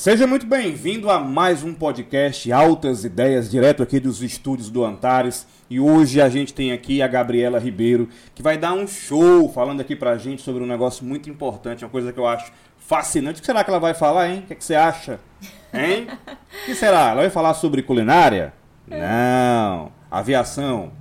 Seja muito bem-vindo a mais um podcast Altas Ideias, direto aqui dos estúdios do Antares. E hoje a gente tem aqui a Gabriela Ribeiro, que vai dar um show falando aqui pra gente sobre um negócio muito importante, uma coisa que eu acho fascinante. O que será que ela vai falar, hein? O que, é que você acha? Hein? O que será? Ela vai falar sobre culinária? Não. Aviação?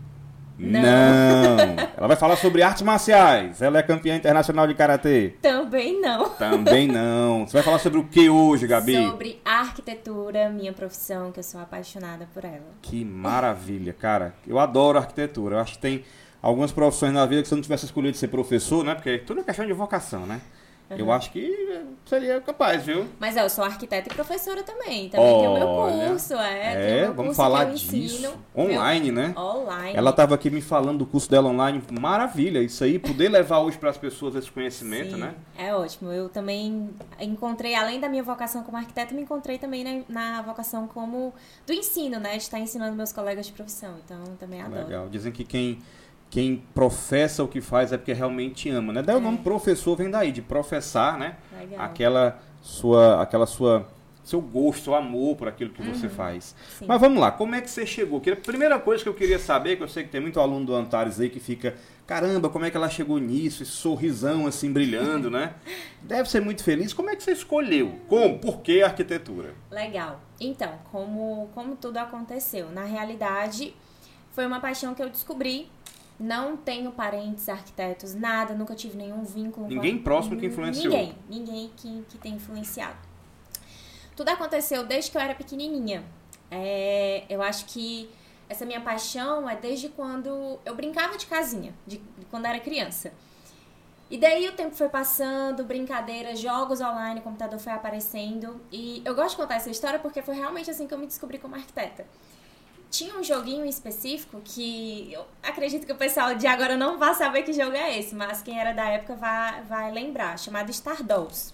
Não. Não. Ela vai falar sobre artes marciais. Ela é campeã internacional de karatê. Também não. Também não. Você vai falar sobre o que hoje, Gabi? Sobre arquitetura, minha profissão, que eu sou apaixonada por ela. Que maravilha, cara. Eu adoro arquitetura. Eu acho que tem algumas profissões na vida que se eu não tivesse escolhido ser professor, né? Porque tudo é questão de vocação, né? Eu acho que seria capaz, viu? Mas é, eu sou arquiteta e professora também. Também tem o meu curso, é. É, vamos falar disso. ensino, Online, né? Online. Ela estava aqui me falando do curso dela online. Maravilha, isso aí. Poder levar hoje para as pessoas esse conhecimento, Sim, né? É ótimo. Eu também encontrei, além da minha vocação como arquiteta, me encontrei também na, na vocação como do ensino, né? De estar ensinando meus colegas de profissão. Então, também adoro. Legal. Dizem que quem, quem professa o que faz é porque realmente ama, né? Daí o É. nome professor vem daí, de professar, né? Legal. Aquela sua, aquela sua, seu gosto, seu amor por aquilo que você faz. Uhum. Sim. Mas vamos lá, como é que você chegou? Que a primeira coisa que eu queria saber, que eu sei que tem muito aluno do Antares aí que fica, caramba, como é que ela chegou nisso? Esse sorrisão assim brilhando, né? Deve ser muito feliz. Como é que você escolheu? Como? Por que arquitetura? Legal. Então, como, como tudo aconteceu? Na realidade, foi uma paixão que eu descobri. Não tenho parentes arquitetos, nada, nunca tive nenhum vínculo com Ninguém a- próximo que influenciou. Ninguém, ninguém que, que tem influenciado. Tudo aconteceu desde que eu era pequenininha. É, eu acho que essa minha paixão é desde quando eu brincava de casinha, de, de quando era criança. E daí o tempo foi passando, brincadeiras, jogos online, o computador foi aparecendo. E eu gosto de contar essa história porque foi realmente assim que eu me descobri como arquiteta. Tinha um joguinho específico que eu acredito que o pessoal de agora não vai saber que jogo é esse, mas quem era da época vai, vai lembrar, chamado Stardust.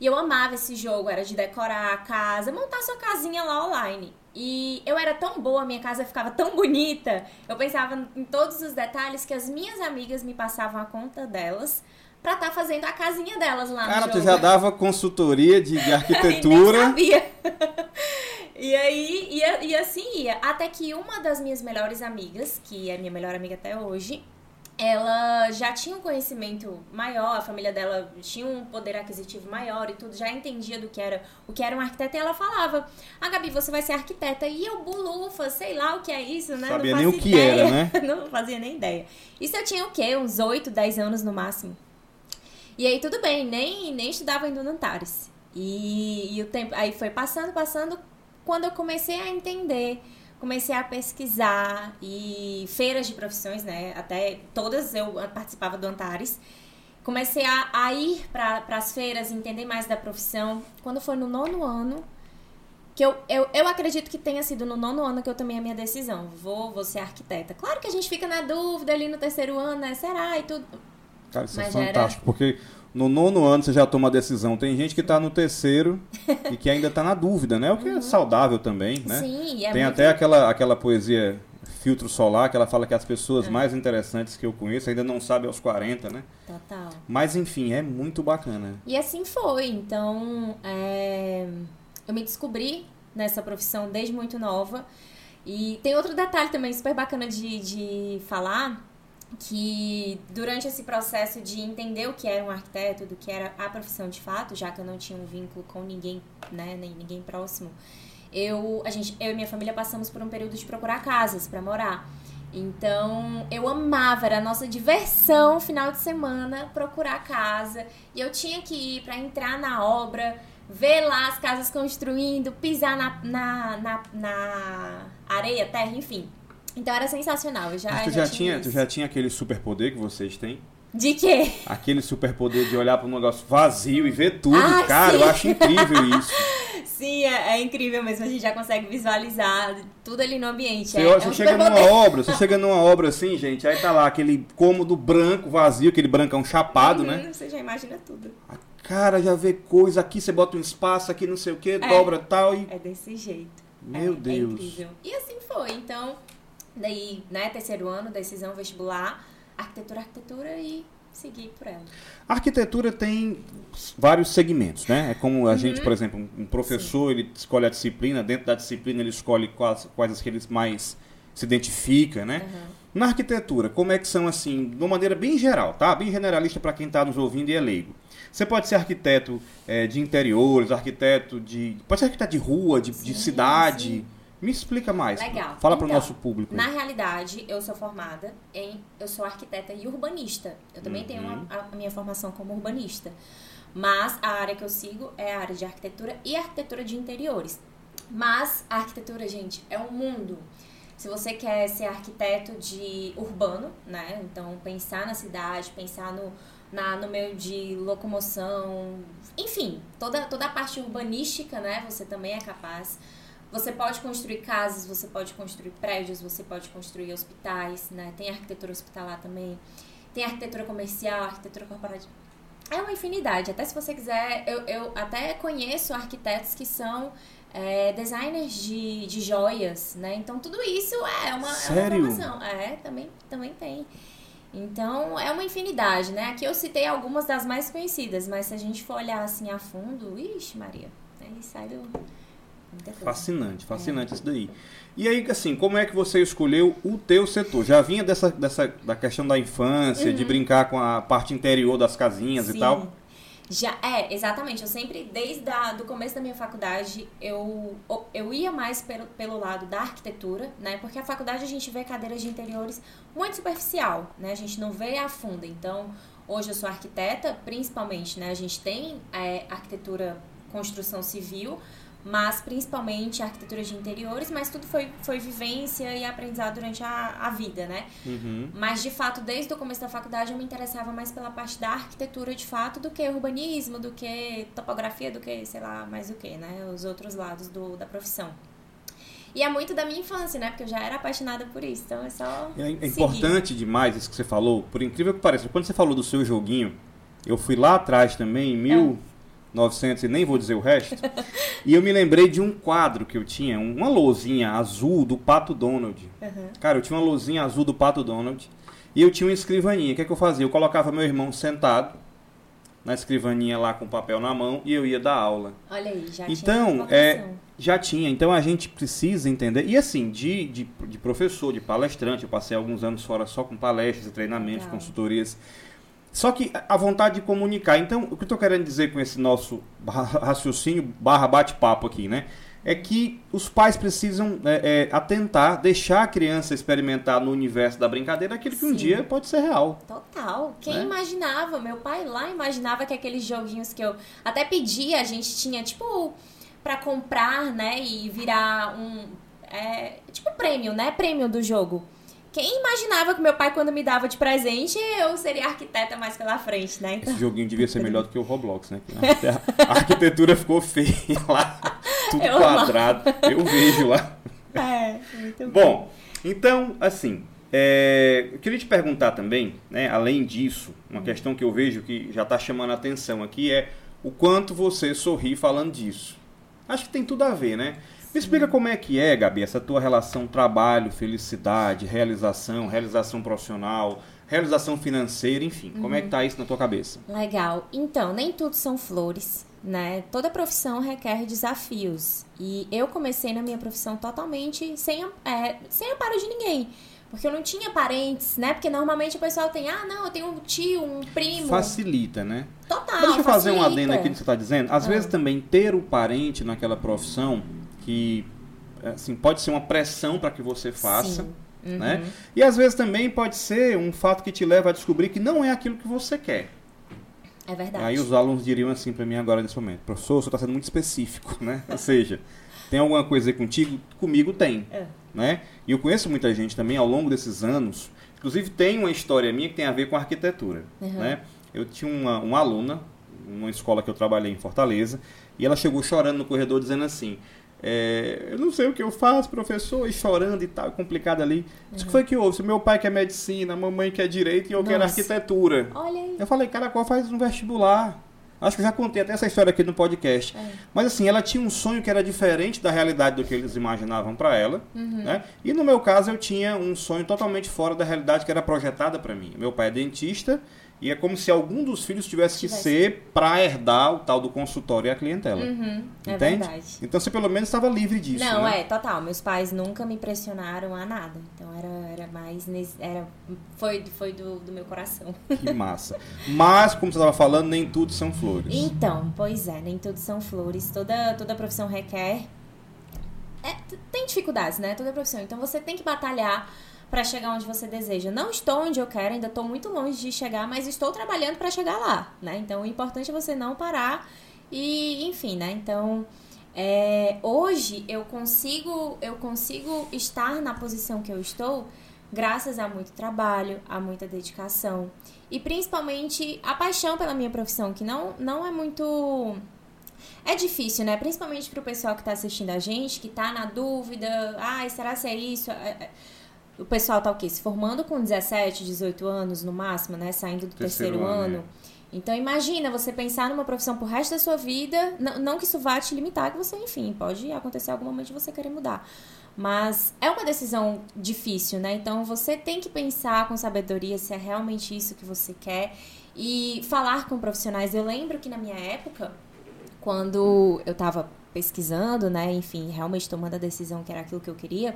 E eu amava esse jogo, era de decorar a casa, montar sua casinha lá online. E eu era tão boa, minha casa ficava tão bonita, eu pensava em todos os detalhes que as minhas amigas me passavam a conta delas pra estar fazendo a casinha delas lá Cara, tu já dava consultoria de, de arquitetura. sabia. e aí, e, e assim ia. Até que uma das minhas melhores amigas, que é minha melhor amiga até hoje, ela já tinha um conhecimento maior, a família dela tinha um poder aquisitivo maior e tudo, já entendia do que era o que era um arquiteto e ela falava: Ah, Gabi, você vai ser arquiteta. E eu, bulufa, sei lá o que é isso, né? Sabia Não nem o que era, ideia. né? Não fazia nem ideia. Isso eu tinha o quê? Uns 8, 10 anos no máximo. E aí tudo bem, nem, nem estudava ainda no Antares. E, e o tempo aí foi passando, passando, quando eu comecei a entender, comecei a pesquisar e feiras de profissões, né? Até todas eu participava do Antares. Comecei a, a ir para as feiras, entender mais da profissão. Quando foi no nono ano, que eu, eu, eu acredito que tenha sido no nono ano que eu tomei a minha decisão. Vou, vou ser arquiteta. Claro que a gente fica na dúvida ali no terceiro ano, né? Será? E tudo. Cara, isso é Mas era- fantástico, porque no nono ano você já toma a decisão. Tem gente que tá no terceiro e que ainda tá na dúvida, né? O que é saudável também, né? Uhum. Sim, é Tem muito... até aquela, aquela poesia Filtro Solar, que ela fala que as pessoas É. mais interessantes que eu conheço ainda não sabem aos 40, né? Total. Mas enfim, é muito bacana. E assim foi. Então, é, eu me descobri nessa profissão desde muito nova. E tem outro detalhe também super bacana de, de falar, que durante esse processo de entender o que era um arquiteto, do que era a profissão de fato, já que eu não tinha um vínculo com ninguém, né, nem ninguém próximo, eu, a gente, eu e minha família passamos por um período de procurar casas para morar. Então, eu amava, era a nossa diversão final de semana procurar casa. E eu tinha que ir para entrar na obra, ver lá as casas construindo, pisar na, na, na, na areia, terra, enfim. Então era sensacional. Eu já, Mas tu já, tinha, isso. tu já tinha aquele superpoder que vocês têm? De quê? Aquele superpoder de olhar para um negócio vazio e ver tudo. Ah, Cara, sim. eu acho incrível isso. Sim, é, é incrível mesmo. A gente já consegue visualizar tudo ali no ambiente. Você, é, é você um chega numa obra, você chega numa obra assim, gente, aí tá lá aquele cômodo branco, vazio, aquele brancão chapado, né? Uhum, Você já imagina tudo. Cara, já vê coisa, aqui você bota um espaço, aqui não sei o que, É. dobra tal e. É desse jeito. Meu é, É Deus. incrível. E assim foi. Então, daí, né, terceiro ano, decisão vestibular, arquitetura, arquitetura e seguir por ela. A arquitetura tem vários segmentos, né? É como a uhum. gente, por exemplo, um professor, Sim. ele escolhe a disciplina, dentro da disciplina ele escolhe quais, quais as que ele mais se identifica, né? Uhum. Na arquitetura, como é que são assim, de uma maneira bem geral, tá? Bem generalista para quem está nos ouvindo e é leigo. Você pode ser arquiteto é, de interiores, arquiteto de. Pode ser arquiteto de rua, de, sim, de cidade. Sim. Me explica mais. Legal. Fala então, para o nosso público. Na realidade, eu sou formada em. Eu sou arquiteta e urbanista. Eu também uhum. tenho a, a minha formação como urbanista. Mas a área que eu sigo é a área de arquitetura e arquitetura de interiores. Mas a arquitetura, gente, é um mundo. Se você quer ser arquiteto de urbano, né? Então pensar na cidade, pensar no, na, no meio de locomoção, enfim, toda, toda a parte urbanística, né? Você também é capaz. Você pode construir casas, você pode construir prédios, você pode construir hospitais, né? Tem arquitetura hospitalar também. Tem arquitetura comercial, arquitetura corporativa. É uma infinidade. Até se você quiser, eu, eu até conheço arquitetos que são é, designers de, de joias, né? Então tudo isso é uma, Sério? é uma formação. É, também, também tem. Então é uma infinidade, né? Aqui eu citei algumas das mais conhecidas, mas se a gente for olhar assim a fundo, ixi, Maria, aí sai do Fascinante, fascinante é. isso daí. E aí, assim, como é que você escolheu o teu setor? Já vinha dessa, dessa da questão da infância, uhum. de brincar com a parte interior das casinhas Sim. e tal? Já, é, exatamente. Eu sempre, desde o começo da minha faculdade, eu, eu ia mais pelo, pelo lado da arquitetura, né? Porque a faculdade a gente vê cadeiras de interiores muito superficial, né? A gente não vê a fundo. Então, hoje eu sou arquiteta, principalmente, né? A gente tem é, arquitetura, construção civil, mas principalmente arquitetura de interiores, mas tudo foi, foi vivência e aprendizado durante a, a vida, né? Uhum. Mas, de fato, desde o começo da faculdade eu me interessava mais pela parte da arquitetura, de fato, do que urbanismo, do que topografia, do que, sei lá, mais o que, né? Os outros lados do, da profissão. E é muito da minha infância, né? Porque eu já era apaixonada por isso, então é só. É, é importante demais isso que você falou, por incrível que pareça. Quando você falou do seu joguinho, eu fui lá atrás também, em mil. É 900 e nem vou dizer o resto. e eu me lembrei de um quadro que eu tinha, uma lousinha azul do Pato Donald. Uhum. Cara, eu tinha uma lousinha azul do Pato Donald e eu tinha uma escrivaninha. O que, é que eu fazia? Eu colocava meu irmão sentado na escrivaninha lá com o papel na mão e eu ia dar aula. Olha aí, já então, tinha. É, já tinha. Então a gente precisa entender. E assim, de, de, de professor, de palestrante, eu passei alguns anos fora só com palestras, treinamentos, Legal. consultorias. Só que a vontade de comunicar. Então, o que eu estou querendo dizer com esse nosso raciocínio barra bate-papo aqui, né? É que os pais precisam é, é, atentar, deixar a criança experimentar no universo da brincadeira aquilo que Sim. um dia pode ser real. Total. Quem né? imaginava? Meu pai lá imaginava que aqueles joguinhos que eu até pedia, a gente tinha, tipo, para comprar, né? E virar um. É, tipo, prêmio, né? Prêmio do jogo. Quem imaginava que meu pai, quando me dava de presente, eu seria arquiteta mais pela frente, né? Então... Esse joguinho devia ser melhor do que o Roblox, né? A arquitetura ficou feia lá, tudo eu quadrado. Eu vejo lá. É, muito bom. Bom, então, assim, é, eu queria te perguntar também, né, além disso, uma questão que eu vejo que já está chamando a atenção aqui é o quanto você sorri falando disso. Acho que tem tudo a ver, né? Me explica como é que é, Gabi, essa tua relação trabalho, felicidade, realização, realização profissional, realização financeira, enfim. Uhum. Como é que tá isso na tua cabeça? Legal. Então, nem tudo são flores, né? Toda profissão requer desafios. E eu comecei na minha profissão totalmente sem, é, sem amparo de ninguém. Porque eu não tinha parentes, né? Porque normalmente o pessoal tem, ah, não, eu tenho um tio, um primo. Facilita, né? Total. Deixa eu fazer um adendo aqui no que você está dizendo. Às ah. vezes também ter o parente naquela profissão que assim, pode ser uma pressão para que você faça. Uhum. Né? E às vezes também pode ser um fato que te leva a descobrir que não é aquilo que você quer. É verdade. Aí os alunos diriam assim para mim agora nesse momento: professor, você está sendo muito específico, né? Ou seja, tem alguma coisa aí contigo? Comigo tem. É. Né? E eu conheço muita gente também ao longo desses anos. Inclusive, tem uma história minha que tem a ver com arquitetura. Uhum. Né? Eu tinha uma, uma aluna, numa escola que eu trabalhei em Fortaleza, e ela chegou chorando no corredor dizendo assim: é, eu não sei o que eu faço, professor, e chorando e tal, complicado ali. Uhum. Isso que foi que houve. Se meu pai quer medicina, a mamãe quer direito e eu Nossa. quero arquitetura. Olha aí. Eu falei, cara, qual faz um vestibular? Acho que já contei até essa história aqui no podcast. É. Mas assim, ela tinha um sonho que era diferente da realidade do que eles imaginavam para ela. Uhum. Né? E no meu caso, eu tinha um sonho totalmente fora da realidade que era projetada para mim. Meu pai é dentista E é como se algum dos filhos tivesse, Tivesse. que ser para herdar o tal do consultório e a clientela. Uhum, é Entende? verdade. Então você pelo menos estava livre disso. Não, né? é, total. Meus pais nunca me pressionaram a nada. Então era, era mais. Era, foi foi do, do meu coração. Que massa. Mas, como você estava falando, nem tudo são flores. Então, pois é, nem tudo são flores. Toda, toda profissão requer. é, tem dificuldades, né? Toda profissão. Então você tem que batalhar para chegar onde você deseja. Não estou onde eu quero, ainda estou muito longe de chegar, mas estou trabalhando para chegar lá, né? Então o importante é você não parar e, enfim, né? Então. é, hoje eu consigo eu consigo estar na posição que eu estou graças a muito trabalho, a muita dedicação e principalmente a paixão pela minha profissão, que não, não é muito. É difícil, né? Principalmente pro pessoal que tá assistindo a gente, que tá na dúvida, ai, será se é isso? O pessoal tá o quê? Se formando com 17, 18 anos no máximo, né? Saindo do Terceiro terceiro, ano, ano. Então imagina você pensar numa profissão pro resto da sua vida, não, não que isso vá te limitar, que você, enfim, pode acontecer algum momento de você querer mudar. Mas é uma decisão difícil, né? Então você tem que pensar com sabedoria se é realmente isso que você quer e falar com profissionais. Eu lembro que na minha época, quando eu tava pesquisando, né, enfim, realmente tomando a decisão que era aquilo que eu queria,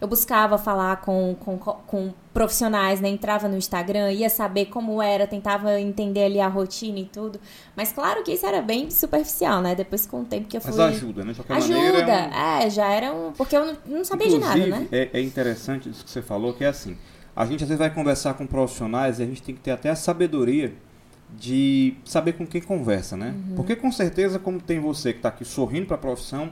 eu buscava falar com, com, com profissionais, né, entrava no Instagram, ia saber como era, tentava entender ali a rotina e tudo. Mas claro que isso era bem superficial, né? Depois com o tempo que eu fui... Mas ajuda, né? De qualquer Ajuda, maneira. é um- é, já era um... Porque eu não, não sabia de nada, Inclusive, né? é, é interessante isso que você falou, que é assim, a gente às vezes vai conversar com profissionais e a gente tem que ter até a sabedoria de saber com quem conversa, né? Uhum. Porque com certeza, como tem você que está aqui sorrindo para a profissão,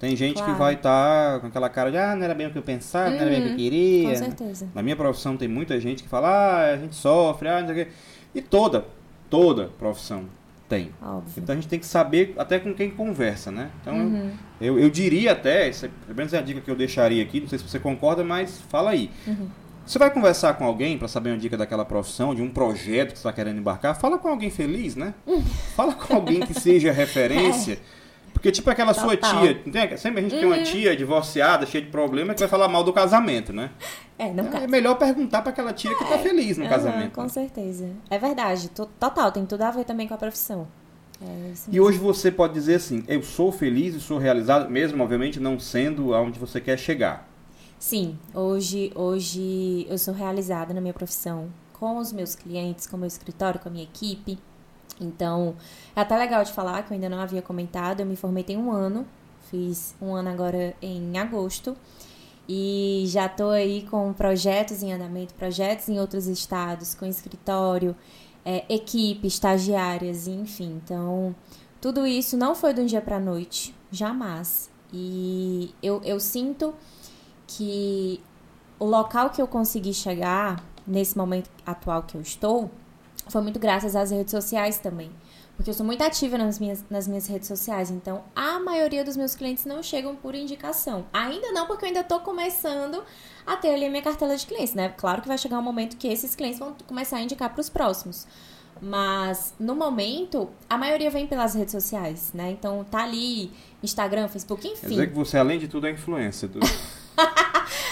tem gente que Claro. vai estar com aquela cara de, ah, não era bem o que eu pensava, não era bem o que eu Uhum, queria. Com certeza. Na minha profissão tem muita gente que fala, ah, a gente sofre, ah, não sei o quê. E toda, toda profissão tem. Óbvio. Então a gente tem que saber até com quem conversa, né? Então eu- Uhum. eu, eu diria até, essa, pelo menos é a dica que eu deixaria aqui, não sei se você concorda, mas fala aí. Uhum. Você vai conversar com alguém para saber uma dica daquela profissão, de um projeto que você está querendo embarcar, fala com alguém feliz, né? fala com alguém que seja referência. Porque, tipo, aquela sua Total. tia, não tem? sempre a gente tem uma tia divorciada, cheia de problema, que vai falar mal do casamento, né? É, não Então, é melhor perguntar para aquela tia que tá feliz no Aham, casamento. com né? certeza. É verdade. to- Total, tem tudo a ver também com a profissão. É E hoje você pode dizer assim, eu sou feliz e sou realizado, mesmo, obviamente, não sendo aonde você quer chegar. Sim, hoje, hoje eu sou realizada na minha profissão, com os meus clientes, com o meu escritório, com a minha equipe. Então, é até legal de falar que eu ainda não havia comentado, eu me formei tem um ano, fiz um ano agora em agosto. E já tô aí com projetos em andamento, projetos em outros estados, com escritório, é, equipe, estagiárias, enfim. Então, tudo isso não foi de um dia para noite, jamais. E eu, eu sinto que o local que eu consegui chegar, nesse momento atual que eu estou, foi muito graças às redes sociais também. Porque eu sou muito ativa nas minhas, nas minhas redes sociais, então a maioria dos meus clientes não chegam por indicação. Ainda não, porque eu ainda tô começando a ter ali a minha cartela de clientes, né? Claro que vai chegar um momento que esses clientes vão começar a indicar para os próximos. Mas no momento, a maioria vem pelas redes sociais, né? Então tá ali, Instagram, Facebook, Quer enfim. dizer que você, além de tudo, é influência. Do...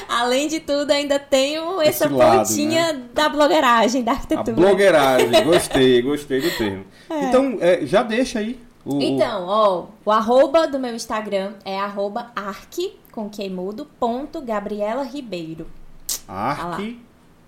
Além de tudo, ainda tenho essa Esse lado, pontinha da blogueiragem, da A arquitetura. blogueiragem, gostei, gostei do termo. Então, é, já deixa aí o. Então, ó, o arroba do meu Instagram é arroba arque, com que mudo, ponto Gabriela Ribeiro. Arque.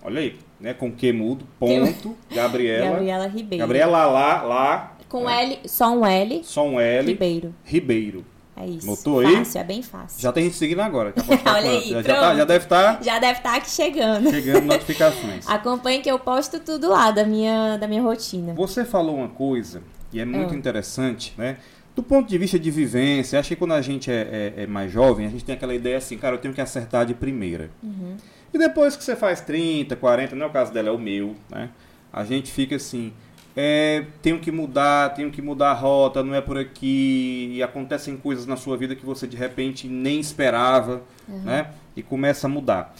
Olha aí, né? Com que mudo, ponto, Gabriela. Gabriela Ribeiro. Gabriela lá, lá. Com né, L, só um L, Só um L. Ribeiro. Ribeiro. É isso. Notou aí? Fácil, é bem fácil. Já, Já tem gente seguindo agora. Olha tá- aí, já, já, tá- já deve estar deve estar aqui chegando. chegando notificações. Acompanhe que eu posto tudo lá da minha, da minha rotina. Você falou uma coisa e é muito Ah. interessante, né? Do ponto de vista de vivência, acho que quando a gente é, é- é mais jovem, a gente tem aquela ideia assim, cara, eu tenho que acertar de primeira. Uhum. E depois que você faz 30, 40, não é o caso dela, é o meu, né? A gente fica assim, é, tenho que mudar, tenho que mudar a rota, não é por aqui, e acontecem coisas na sua vida que você de repente nem esperava, né? E começa a mudar.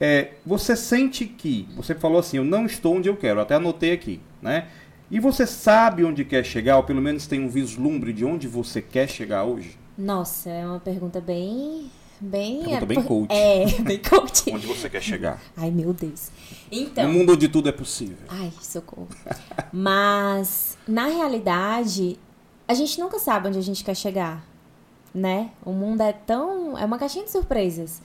É, você sente que, você falou assim, eu não estou onde eu quero, até anotei aqui, né? E você sabe onde quer chegar, ou pelo menos tem um vislumbre de onde você quer chegar hoje? Nossa, é uma pergunta bem Bem, Pergunta bem coach. É, bem coach. Onde você quer chegar? Ai, meu Deus. Então. No mundo onde tudo é possível. Ai, socorro. Mas, na realidade, a gente nunca sabe onde a gente quer chegar, né? O mundo é tão. É uma caixinha de surpresas.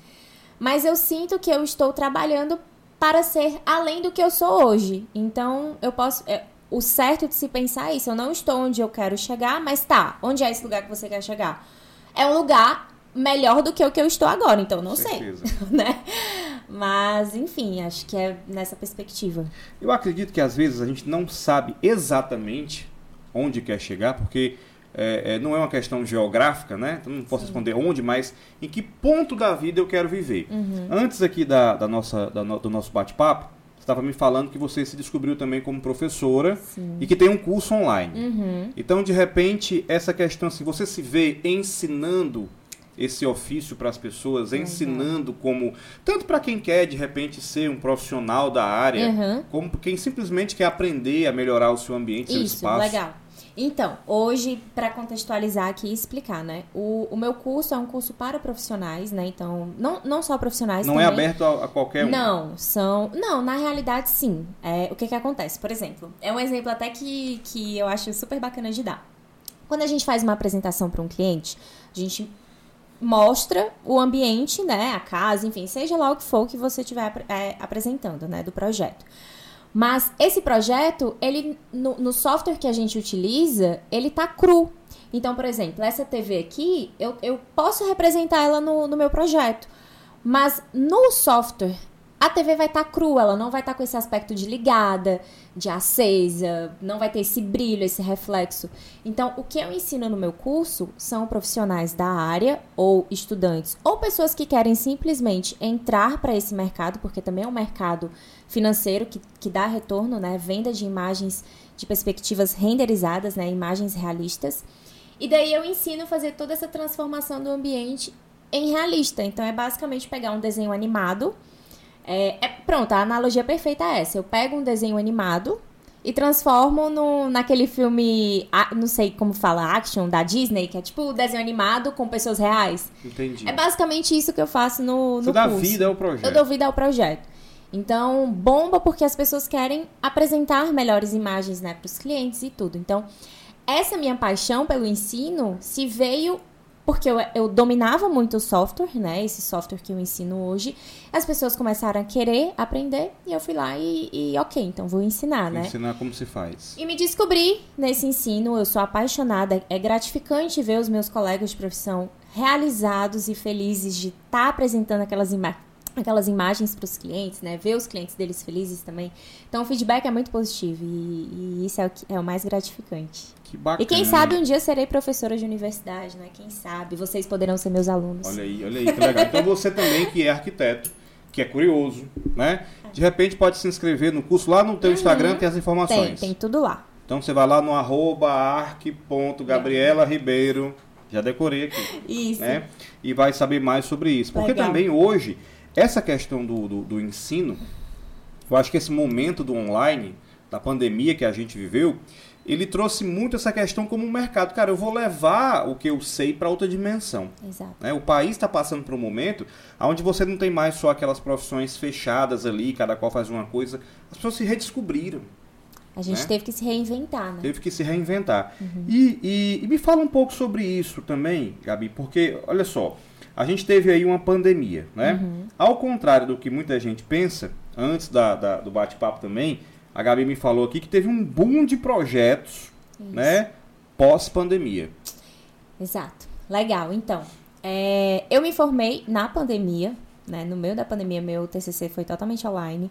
Mas eu sinto que eu estou trabalhando para ser além do que eu sou hoje. Então, eu posso. É, o certo de se pensar é isso. Eu não estou onde eu quero chegar, mas tá. Onde é esse lugar que você quer chegar? É um lugar melhor do que o que eu estou agora, então não sei, né? Mas, enfim, acho que é nessa perspectiva. Eu acredito que às vezes a gente não sabe exatamente onde quer chegar, porque é, é, não é uma questão geográfica, né? Então não posso Sim. responder onde, mas em que ponto da vida eu quero viver. Uhum. Antes aqui da, da nossa, da no, do nosso bate-papo, estava me falando que você se descobriu também como professora Sim. e que tem um curso online. Uhum. Então, de repente, essa questão, assim, você se vê ensinando esse ofício para as pessoas, uhum. ensinando como tanto para quem quer de repente ser um profissional da área, uhum. como quem simplesmente quer aprender a melhorar o seu ambiente, seu Isso, espaço. legal. Então, hoje, para contextualizar aqui e explicar, né? O, o meu curso é um curso para profissionais, né? Então, não, não só profissionais Não também. é aberto a, a, qualquer um? Não, são... Não, na realidade, sim. É, o que que acontece? Por exemplo, é um exemplo até que, que eu acho super bacana de dar. Quando a gente faz uma apresentação para um cliente, a gente mostra o ambiente, né, a casa, enfim, seja lá o que for que você estiver é, apresentando, né, do projeto. Mas esse projeto, ele no, no, software que a gente utiliza, ele tá cru. Então, por exemplo, essa TV aqui, eu, eu posso representar ela no, no meu projeto. Mas no software a TV vai estar tá crua, ela não vai estar tá com esse aspecto de ligada, de acesa, não vai ter esse brilho, esse reflexo. Então, o que eu ensino no meu curso são profissionais da área ou estudantes ou pessoas que querem simplesmente entrar para esse mercado, porque também é um mercado financeiro que, que dá retorno, né? Venda de imagens de perspectivas renderizadas, né? Imagens realistas. E daí eu ensino a fazer toda essa transformação do ambiente em realista. Então, é basicamente pegar um desenho animado é, é, pronto, a analogia perfeita é essa. Eu pego um desenho animado e transformo no, naquele filme, não sei como fala, action da Disney, que é tipo desenho animado com pessoas reais. Entendi. É basicamente isso que eu faço no, no Você dá vida ao projeto. Eu dou vida ao projeto. Então, bomba porque as pessoas querem apresentar melhores imagens né, para os clientes e tudo. Então, essa minha paixão pelo ensino se veio porque eu, eu dominava muito o software, né? Esse software que eu ensino hoje. As pessoas começaram a querer aprender e eu fui lá e, e ok, então vou ensinar, vou né? Ensinar como se faz. E me descobri nesse ensino, eu sou apaixonada. É gratificante ver os meus colegas de profissão realizados e felizes de estar tá apresentando aquelas imagens aquelas imagens para os clientes, né? Ver os clientes deles felizes também. Então o feedback é muito positivo e, e isso é o, que, é o mais gratificante. Que bacana. E quem sabe um dia serei professora de universidade, né? Quem sabe vocês poderão ser meus alunos. Olha aí, olha aí, que legal. Então você também que é arquiteto, que é curioso, né? De repente pode se inscrever no curso lá no teu uhum. Instagram tem as informações. Tem, tem tudo lá. Então você vai lá no arroba arc.gabriela Ribeiro. Já decorei aqui. Isso. Né? E vai saber mais sobre isso. Porque Legal. também hoje essa questão do, do, do ensino, eu acho que esse momento do online, da pandemia que a gente viveu, ele trouxe muito essa questão como um mercado. Cara, eu vou levar o que eu sei para outra dimensão. Exato. Né? O país está passando por um momento onde você não tem mais só aquelas profissões fechadas ali, cada qual faz uma coisa. As pessoas se redescobriram. A gente né? teve que se reinventar, né? Teve que se reinventar. Uhum. E, e, e, me fala um pouco sobre isso também, Gabi, porque, olha só, a gente teve aí uma pandemia, né? Uhum. Ao contrário do que muita gente pensa, antes da, da do bate-papo também, a Gabi me falou aqui que teve um boom de projetos, Isso. né? Pós-pandemia. Exato. Legal. Então, é, eu me formei na pandemia, né? No meio da pandemia, meu TCC foi totalmente online.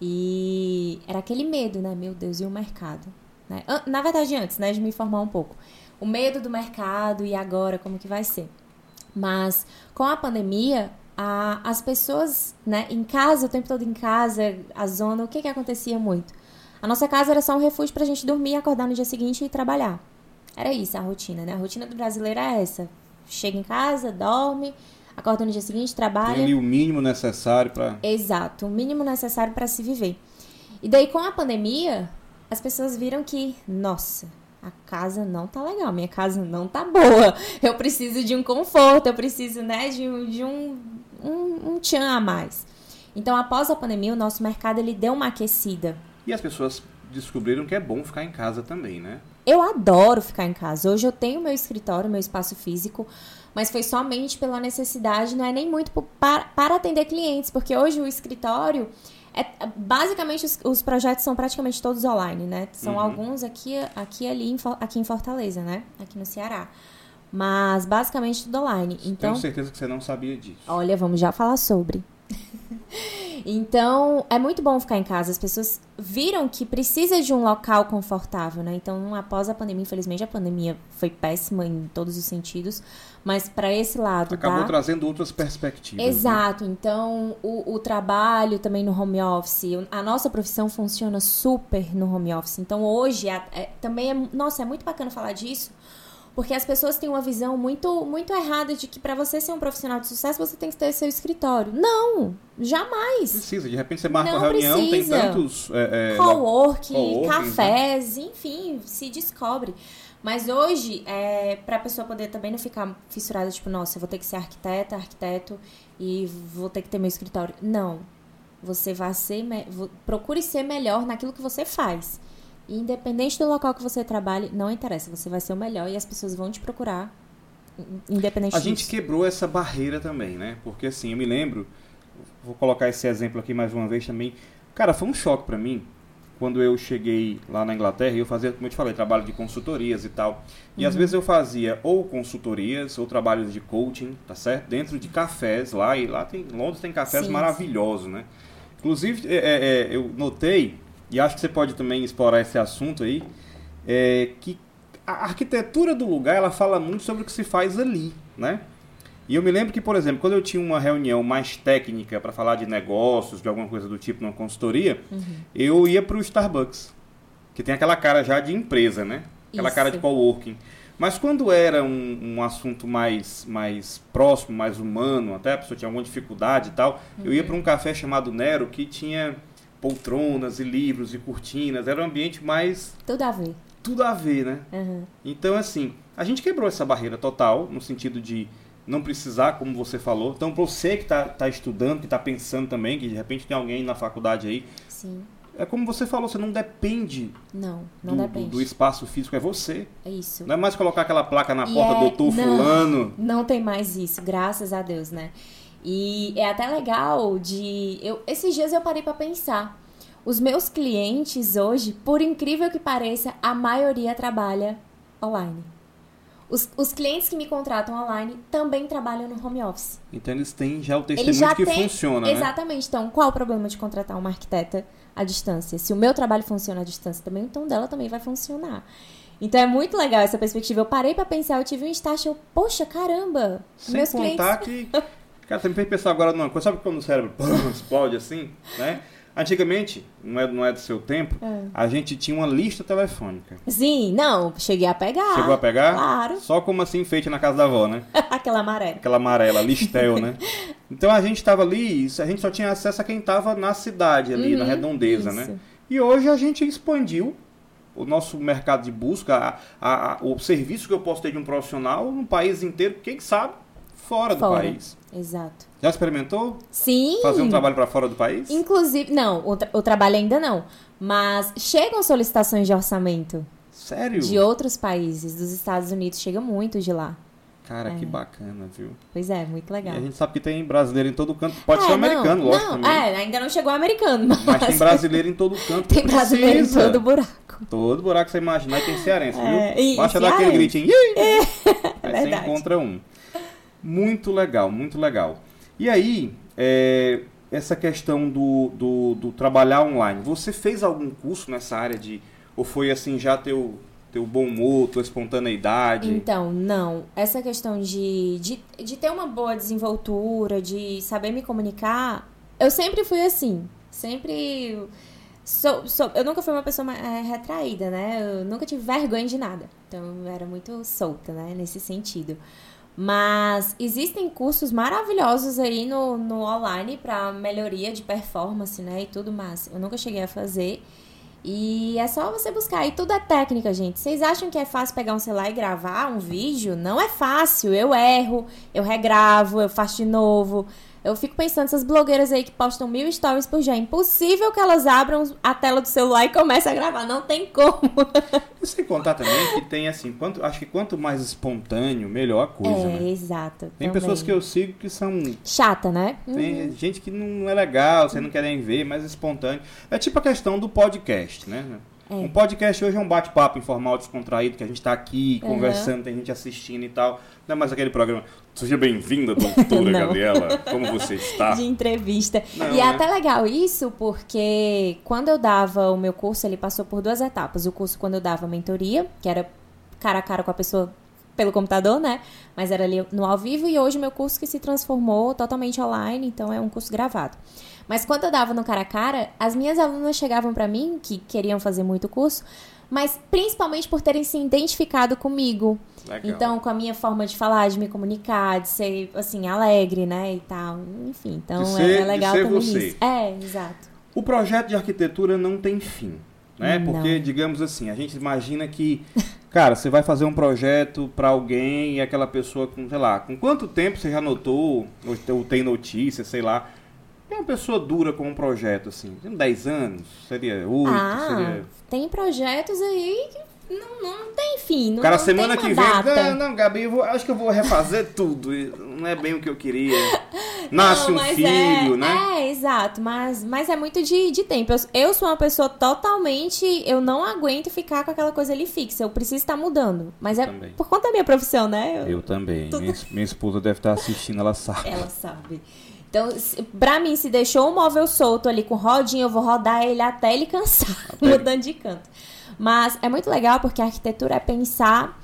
E era aquele medo, né? Meu Deus, e o mercado? Né? Na verdade, antes, né? De me formar um pouco. O medo do mercado e agora, como que vai ser? Mas com a pandemia, a, as pessoas, né, em casa, o tempo todo em casa, a zona, o que que acontecia muito? A nossa casa era só um refúgio para a gente dormir, acordar no dia seguinte e trabalhar. Era isso a rotina, né? A rotina do brasileiro é essa. Chega em casa, dorme, acorda no dia seguinte, trabalha. Tem ali o mínimo necessário para. Exato, o mínimo necessário para se viver. E daí com a pandemia, as pessoas viram que, nossa, a casa não tá legal, minha casa não tá boa. Eu preciso de um conforto, eu preciso, né, de, de um, um, um tchan a mais. Então, após a pandemia, o nosso mercado ele deu uma aquecida. E as pessoas descobriram que é bom ficar em casa também, né? Eu adoro ficar em casa. Hoje eu tenho meu escritório, meu espaço físico, mas foi somente pela necessidade, não é nem muito para, para atender clientes, porque hoje o escritório é, basicamente os, os, projetos são praticamente todos online, né? São uhum. alguns aqui, aqui ali, aqui em Fortaleza, né? Aqui no Ceará. Mas basicamente tudo online. Então, Tenho certeza que você não sabia disso. Olha, vamos já falar sobre. então, é muito bom ficar em casa. As pessoas viram que precisa de um local confortável, né? Então, após a pandemia, infelizmente a pandemia foi péssima em todos os sentidos, mas para esse lado. Acabou tá? trazendo outras perspectivas. Né? Exato. Né? Então, o, o, trabalho também no home office, a nossa profissão funciona super no home office. Então, hoje, é, é, também é. Nossa, é muito bacana falar disso porque as pessoas têm uma visão muito, muito errada de que para você ser um profissional de sucesso, você tem que ter seu escritório. Não! Jamais! Precisa, de repente você marca Não uma reunião, precisa. tem tantos. É, é, Cowork, co cafés, né? enfim, se descobre. Mas hoje, é, para a pessoa poder também não ficar fissurada, tipo, nossa, eu vou ter que ser arquiteta, arquiteto e vou ter que ter meu escritório. Não. Você vai ser. Procure ser melhor naquilo que você faz. Independente do local que você trabalhe, não interessa, você vai ser o melhor e as pessoas vão te procurar, independente A gente quebrou essa barreira também, né? Porque assim, eu me lembro, vou colocar esse exemplo aqui mais uma vez também. Cara, foi um choque para mim quando eu cheguei lá na Inglaterra, eu fazia, como eu te falei, trabalho de consultorias e tal. E uhum. às vezes eu fazia ou consultorias ou trabalhos de coaching, tá certo? Dentro de cafés lá, e lá tem, Londres tem cafés sim, maravilhosos, sim. né? Inclusive, é, é, é, eu notei e acho que você pode também explorar esse assunto aí, é que a arquitetura do lugar ela fala muito sobre o que se faz ali, né? E eu me lembro que, por exemplo, quando eu tinha uma reunião mais técnica para falar de negócios, de alguma coisa do tipo numa consultoria, uhum. eu ia para o Starbucks, que tem aquela cara já de empresa, né? Aquela Isso. cara de coworking. Mas quando era um, um, assunto mais, mais próximo, mais humano, até a pessoa tinha alguma dificuldade e tal, uhum. eu ia uhum. para um café chamado Nero que tinha poltronas e livros e cortinas. Era um ambiente mais. Tudo a ver. Tudo a ver, né? Uhum. Então, assim, a gente quebrou essa barreira total, no sentido de não precisar, como você falou. Então, para você que está tá estudando, que está pensando também, que de repente tem alguém na faculdade aí. Sim. É como você falou, você não depende. Não, não do, depende. Do, do, espaço físico, é você. É isso. Não é mais colocar aquela placa na e porta, é... doutor não, fulano. Não tem mais isso, graças a Deus, né? E é até legal de. Eu, esses dias eu parei para pensar. Os meus clientes hoje, por incrível que pareça, a maioria trabalha online. Os, os clientes que me contratam online também trabalham no home office. Então eles têm já o testemunho já que têm, funciona, né? Exatamente. Então, qual o problema de contratar uma arquiteta à distância? Se o meu trabalho funciona à distância também, então dela também vai funcionar. Então é muito legal essa perspectiva. Eu parei para pensar, eu tive um start, eu, poxa, caramba, Sem meus contar clientes... que... Cara, você me fez pensar agora numa coisa, sabe quando o cérebro explode assim, né? Antigamente, não é, não é do seu tempo, é. a gente tinha uma lista telefônica. Sim, não, cheguei a pegar. Chegou a pegar? Claro. Só como assim, feita na casa da avó, né? Aquela amarela. Aquela amarela, listel, né? Então a gente estava ali, a gente só tinha acesso a quem estava na cidade ali, uhum, na redondeza, né? isso. né? E hoje a gente expandiu o nosso mercado de busca, a, a, o serviço que eu posso ter de um profissional no país inteiro, quem sabe, fora, fora. do país. Exato. Já experimentou? Sim. Fazer um trabalho para fora do país? Inclusive, não, o, tra o trabalho ainda não. Mas chegam solicitações de orçamento. Sério? De outros países, dos Estados Unidos, chega muito de lá. Cara, é. que bacana, viu? Pois é, muito legal. E a gente sabe que tem brasileiro em todo canto. Pode é, ser americano, não, lógico. Não, também. é, ainda não chegou americano. Mas, mas tem brasileiro em todo canto. tem brasileiro em todo buraco. Todo buraco você imaginar tem cearense, é, viu? Baixa dar aquele gritinho. É, Aí você encontra um. Muito legal, muito legal. E aí, é, essa questão do, do, do, trabalhar online, você fez algum curso nessa área de. Ou foi assim já teu, teu bom humor, tua espontaneidade? Então, não. Essa questão de, de, de ter uma boa desenvoltura, de saber me comunicar, eu sempre fui assim. Sempre. Sou, sou, eu nunca fui uma pessoa é, retraída, né? Eu nunca tive vergonha de nada. Então, eu era muito solta, né? Nesse sentido. Mas existem cursos maravilhosos aí no, no online para melhoria de performance, né? E tudo mais. Eu nunca cheguei a fazer. E é só você buscar. E tudo é técnica, gente. Vocês acham que é fácil pegar um celular e gravar um vídeo? Não é fácil. Eu erro, eu regravo, eu faço de novo. Eu fico pensando, essas blogueiras aí que postam mil stories por dia, é impossível que elas abram a tela do celular e comecem a gravar, não tem como. E sem contar também que tem assim, quanto, acho que quanto mais espontâneo, melhor a coisa, é, né? exato. Tem também. pessoas que eu sigo que são. Chata, né? Tem Uhum. gente que não é legal, você não querem ver, mas espontâneo. É tipo a questão do podcast, né? É. Um podcast hoje é um bate-papo informal, descontraído, que a gente tá aqui Uhum. conversando, tem gente assistindo e tal. Não é mais aquele programa. Seja bem-vinda, doutora. Gabriela. Como você está? de entrevista. Não, e é né? até legal isso, porque quando eu dava o meu curso, ele passou por duas etapas. O curso quando eu dava mentoria, que era cara a cara com a pessoa pelo computador, né? Mas era ali no ao vivo, e hoje o meu curso que se transformou totalmente online, então é um curso gravado. Mas quando eu dava no cara a cara, as minhas alunas chegavam pra mim, que queriam fazer muito curso, mas principalmente por terem se identificado comigo. Legal. Então, com a minha forma de falar, de me comunicar, de ser, assim, alegre, né, e tal. Enfim, então é- ser- é, legal de ser também você. isso. É, exato. O projeto de arquitetura não tem fim, né? Não. Porque, digamos assim, a gente imagina que, cara, você vai fazer um projeto para alguém e aquela pessoa com, sei lá, com quanto tempo você já notou, ou tem notícia, sei lá, é uma pessoa dura com um projeto, assim, tem 10 anos, seria 8, ah, seria... tem projetos aí que não, não tem fim, não, cara, não semana que uma vem, data. não, não, Gabi, eu vou- acho que eu vou refazer tudo, não é bem o que eu queria. Nasce Não, um mas filho, é, né? É, exato, mas, mas é muito de, de tempo. Eu, eu sou uma pessoa totalmente. Eu não aguento ficar com aquela coisa ali fixa. Eu preciso estar mudando. Mas é Também. por conta da minha profissão, né? Eu também, Tudo- minha, minha esposa deve estar assistindo, ela sabe. Ela sabe. Então, se- pra mim, se deixou um móvel solto ali com rodinha, eu vou rodar ele até ele cansar, Até- mudando de canto. Mas é muito legal porque a arquitetura é pensar.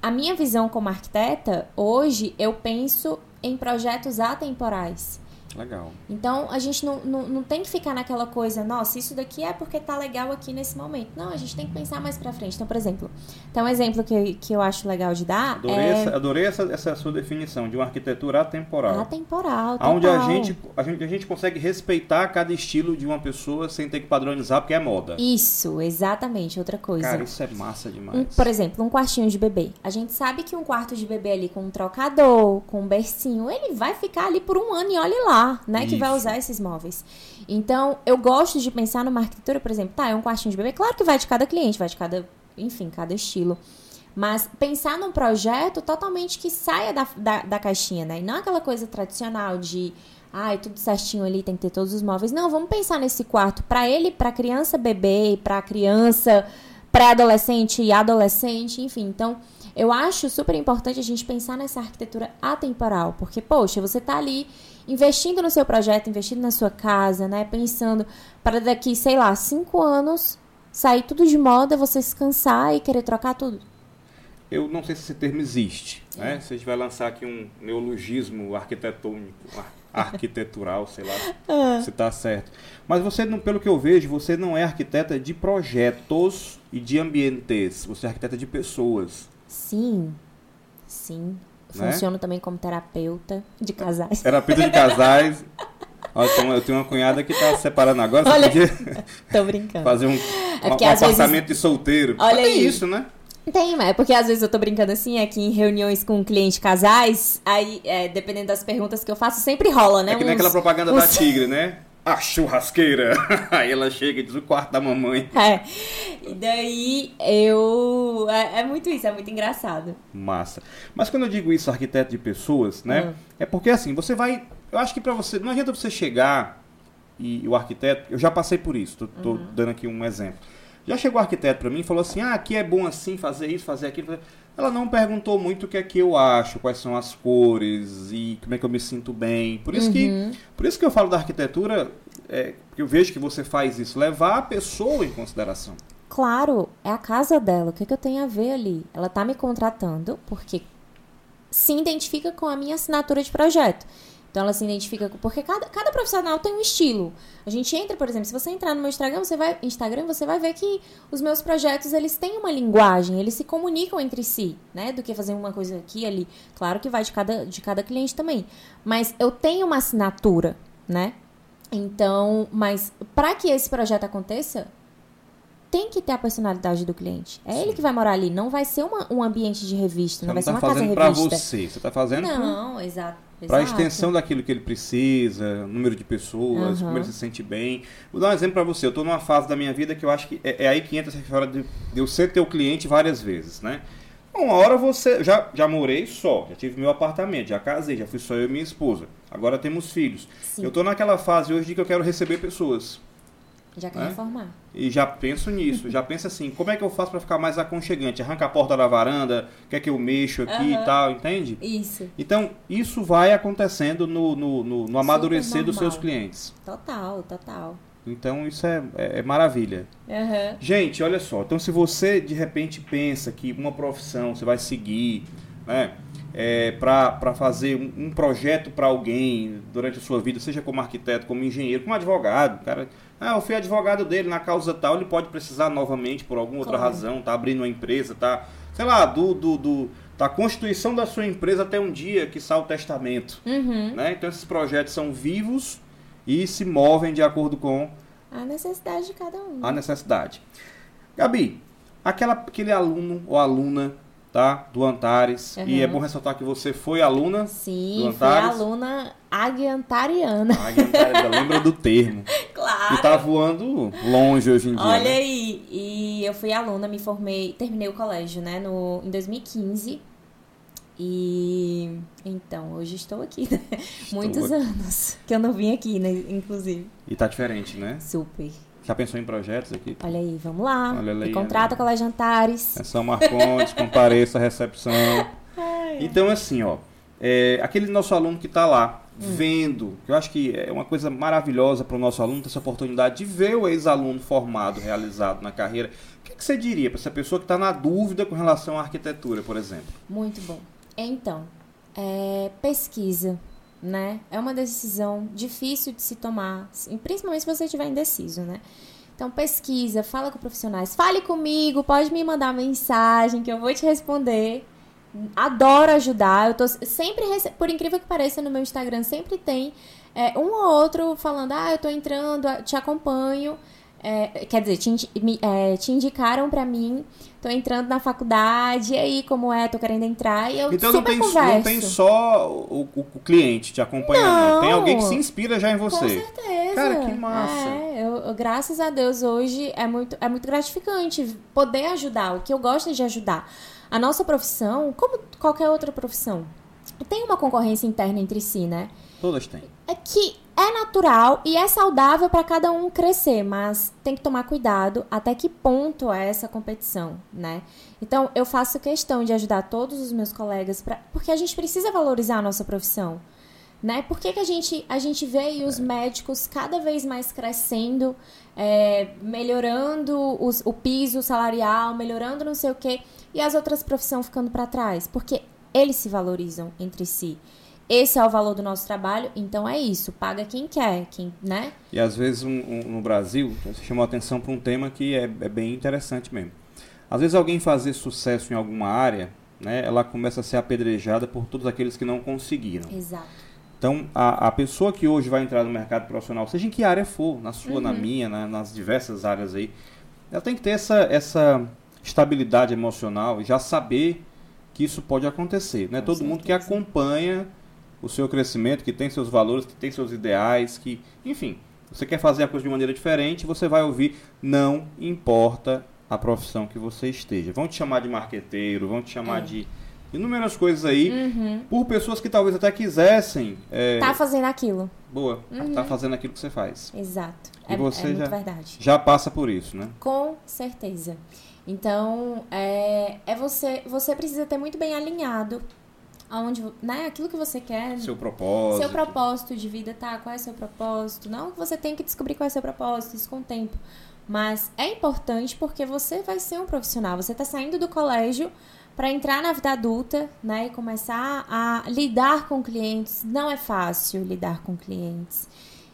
A minha visão como arquiteta, hoje, eu penso em projetos atemporais. Legal. Então, a gente não, não, não tem que ficar naquela coisa, nossa, isso daqui é porque tá legal aqui nesse momento. Não, a gente tem que pensar mais pra frente. Então, por exemplo, tem um exemplo que, que eu acho legal de dar. Adorei, é essa, adorei essa, essa sua definição de uma arquitetura atemporal. atemporal. Onde a gente, a, gente, a gente consegue respeitar cada estilo de uma pessoa sem ter que padronizar, porque é moda. Isso, exatamente, outra coisa. Cara, isso é massa demais. Um- por exemplo, um quartinho de bebê. A gente sabe que um quarto de bebê ali com um trocador, com um bercinho, ele vai ficar ali por um ano e olhe lá, né? Que vai Isso. usar esses móveis. Então, eu gosto de pensar numa arquitetura, por exemplo, tá, é um quartinho de bebê. Claro que vai de cada cliente, vai de cada, enfim, cada estilo. Mas pensar num projeto totalmente que saia da, da, da caixinha, né? E não aquela coisa tradicional de. Ai, tudo certinho ali, tem que ter todos os móveis. Não, vamos pensar nesse quarto para ele, para criança bebê, para criança pré-adolescente e adolescente, enfim. Então, eu acho super importante a gente pensar nessa arquitetura atemporal, porque, poxa, você tá ali investindo no seu projeto, investindo na sua casa, né? Pensando para daqui, sei lá, cinco anos sair tudo de moda, você se cansar e querer trocar tudo. Eu não sei se esse termo existe, né? Se a gente vai lançar aqui um neologismo arquitetônico, ar- arquitetural, sei lá Ah. se tá certo. Mas você, não, pelo que eu vejo, você não é arquiteta de projetos e de ambientes. Você é arquiteta de pessoas. Sim, sim. Né? Funciono também como terapeuta de casais. Terapeuta de casais. Ó, eu tenho- uma cunhada que tá se separando agora. Você Olha. podia Tô brincando. fazer um, É um às vezes- apartamento de solteiro. Olha aí. isso, né? Tem, mas é porque às vezes eu tô brincando assim, aqui em reuniões com clientes casais, aí, é, dependendo das perguntas que eu faço, sempre rola, né? É que nem uns- aquela propaganda uns- da Tigre, né? A churrasqueira. Aí ela chega e diz o quarto da mamãe. É. E daí eu. É, é muito isso, é muito engraçado. Massa. Mas quando eu digo isso, arquiteto de pessoas, né? Hum. É porque assim, você vai. Eu acho que pra você. Não adianta você chegar e o arquiteto. Eu já passei por isso, tô, tô Uhum. dando aqui um exemplo. Já chegou o arquiteto pra mim e falou assim: ah, aqui é bom assim, fazer isso, fazer aquilo. fazer- Ela não perguntou muito o que é que eu acho, quais são as cores e como é que eu me sinto bem. Por isso que, Uhum. por isso que eu falo da arquitetura, é, eu vejo que você faz isso, levar a pessoa em consideração. Claro, é a casa dela. O que, que eu tenho a ver ali? Ela tá me contratando porque se identifica com a minha assinatura de projeto. Então ela se identifica com. Porque cada, cada profissional tem um estilo. A gente entra, por exemplo, se você entrar no meu Instagram, você vai, Instagram, você vai ver que os meus projetos eles têm uma linguagem, eles se comunicam entre si, né? Do que fazer uma coisa aqui ali. Claro que vai de cada, de cada cliente também. Mas eu tenho uma assinatura, né? Então, mas para que esse projeto aconteça, tem que ter a personalidade do cliente. É Sim. ele que vai morar ali. Não vai ser uma, um ambiente de revista, não, não vai tá ser uma casa revista. Para você, você está fazendo Não, exato. Para a extensão daquilo que ele precisa, número de pessoas, uhum. como ele se sente bem. Vou dar um exemplo para você. Eu estou numa fase da minha vida que eu acho que é, é aí que entra essa história de, de eu ser teu cliente várias vezes, né? Uma hora você. Já, já morei só, já tive meu apartamento, já casei, já fui só eu e minha esposa. Agora temos filhos. Sim. Eu estou naquela fase hoje de que eu quero receber pessoas. Já quer né? reformar. E já penso nisso, já penso assim, como é que eu faço para ficar mais aconchegante? Arranca a porta da varanda, quer que eu mexo aqui uhum. e tal, entende? Isso. Então, isso vai acontecendo no, no, no, no amadurecer dos seus clientes. Total, total. Então isso é, é, é maravilha. Uhum. Gente, olha só. Então se você de repente pensa que uma profissão você vai seguir, né? É, para fazer um, um projeto para alguém durante a sua vida, seja como arquiteto, como engenheiro, como advogado, cara. Ah, eu fui advogado dele na causa tal, ele pode precisar novamente por alguma outra claro. razão, tá abrindo uma empresa, tá, sei lá, do, do, do, da constituição da sua empresa até um dia que sai o testamento. Uhum. Né? Então esses projetos são vivos e se movem de acordo com a necessidade de cada um. A necessidade. Gabi, aquela, aquele aluno ou aluna tá, do Antares, uhum. e é bom ressaltar que você foi aluna Sim, do Antares. fui aluna aguiantariana. Aguiantariana, lembra do termo. Claro. E tá voando longe hoje em dia. Olha né? aí, e eu fui aluna, me formei, terminei o colégio, né, no, em 2015. E então, hoje estou aqui, né? Estou Muitos aqui. anos que eu não vim aqui, né? Inclusive. E tá diferente, né? Super. Já pensou em projetos aqui? Olha aí, vamos lá. Olha aí, contrata com a Jantares. É São Marcondes, compareça à recepção. Então, assim, ó. É, aquele nosso aluno que está lá, hum. vendo, eu acho que é uma coisa maravilhosa para o nosso aluno ter essa oportunidade de ver o ex-aluno formado, realizado na carreira. O que, que você diria para essa pessoa que está na dúvida com relação à arquitetura, por exemplo? Muito bom. Então, é, pesquisa, né? É uma decisão difícil de se tomar, principalmente se você estiver indeciso, né? Então, pesquisa, fala com profissionais, fale comigo, pode me mandar mensagem que eu vou te responder. Adoro ajudar. Eu tô sempre, por incrível que pareça, no meu Instagram sempre tem é, um ou outro falando: Ah, eu tô entrando, te acompanho. É, quer dizer, te, me, é, te indicaram para mim, tô entrando na faculdade, e aí, como é, tô querendo entrar, e eu então super não tem, não tem só o, o, o cliente te acompanhando, não, tem alguém que se inspira já em você. Com certeza. Cara, que massa. É, eu, eu, graças a Deus, hoje é muito, é muito gratificante poder ajudar, o que eu gosto é de ajudar. A nossa profissão, como qualquer outra profissão, tem uma concorrência interna entre si, né? Todas têm. É que é natural e é saudável para cada um crescer, mas tem que tomar cuidado até que ponto é essa competição, né? Então, eu faço questão de ajudar todos os meus colegas, pra, porque a gente precisa valorizar a nossa profissão. Né? Por que, que a, gente, a gente vê os médicos cada vez mais crescendo, é, melhorando os, o piso salarial, melhorando não sei o quê, e as outras profissões ficando para trás? Porque eles se valorizam entre si. Esse é o valor do nosso trabalho, então é isso, paga quem quer, quem, né? E às vezes um, um, no Brasil, você chamou a atenção para um tema que é, é, bem interessante mesmo. Às vezes alguém fazer sucesso em alguma área, né, ela começa a ser apedrejada por todos aqueles que não conseguiram. Exato. Então, a, a pessoa que hoje vai entrar no mercado profissional, seja em que área for, na sua, uhum. na minha, na, nas diversas áreas aí, ela tem que ter essa, essa estabilidade emocional e já saber que isso pode acontecer. Não é todo certeza. mundo que acompanha o seu crescimento, que tem seus valores, que tem seus ideais, que, enfim, você quer fazer a coisa de maneira diferente, você vai ouvir, não importa a profissão que você esteja. Vão te chamar de marqueteiro, vão te chamar é. de inúmeras coisas aí, uhum. por pessoas que talvez até quisessem. É... Tá fazendo aquilo. Boa, uhum. tá fazendo aquilo que você faz. Exato. E é, você é já, verdade. já passa por isso, né? Com certeza. Então, é, é você, você precisa ter muito bem alinhado aonde, né, aquilo que você quer. Seu propósito. Seu propósito de vida, tá? Qual é o seu propósito? Não que você tem que descobrir qual é o seu propósito, isso com o tempo. Mas é importante porque você vai ser um profissional. Você está saindo do colégio para entrar na vida adulta, né, e começar a lidar com clientes. Não é fácil lidar com clientes.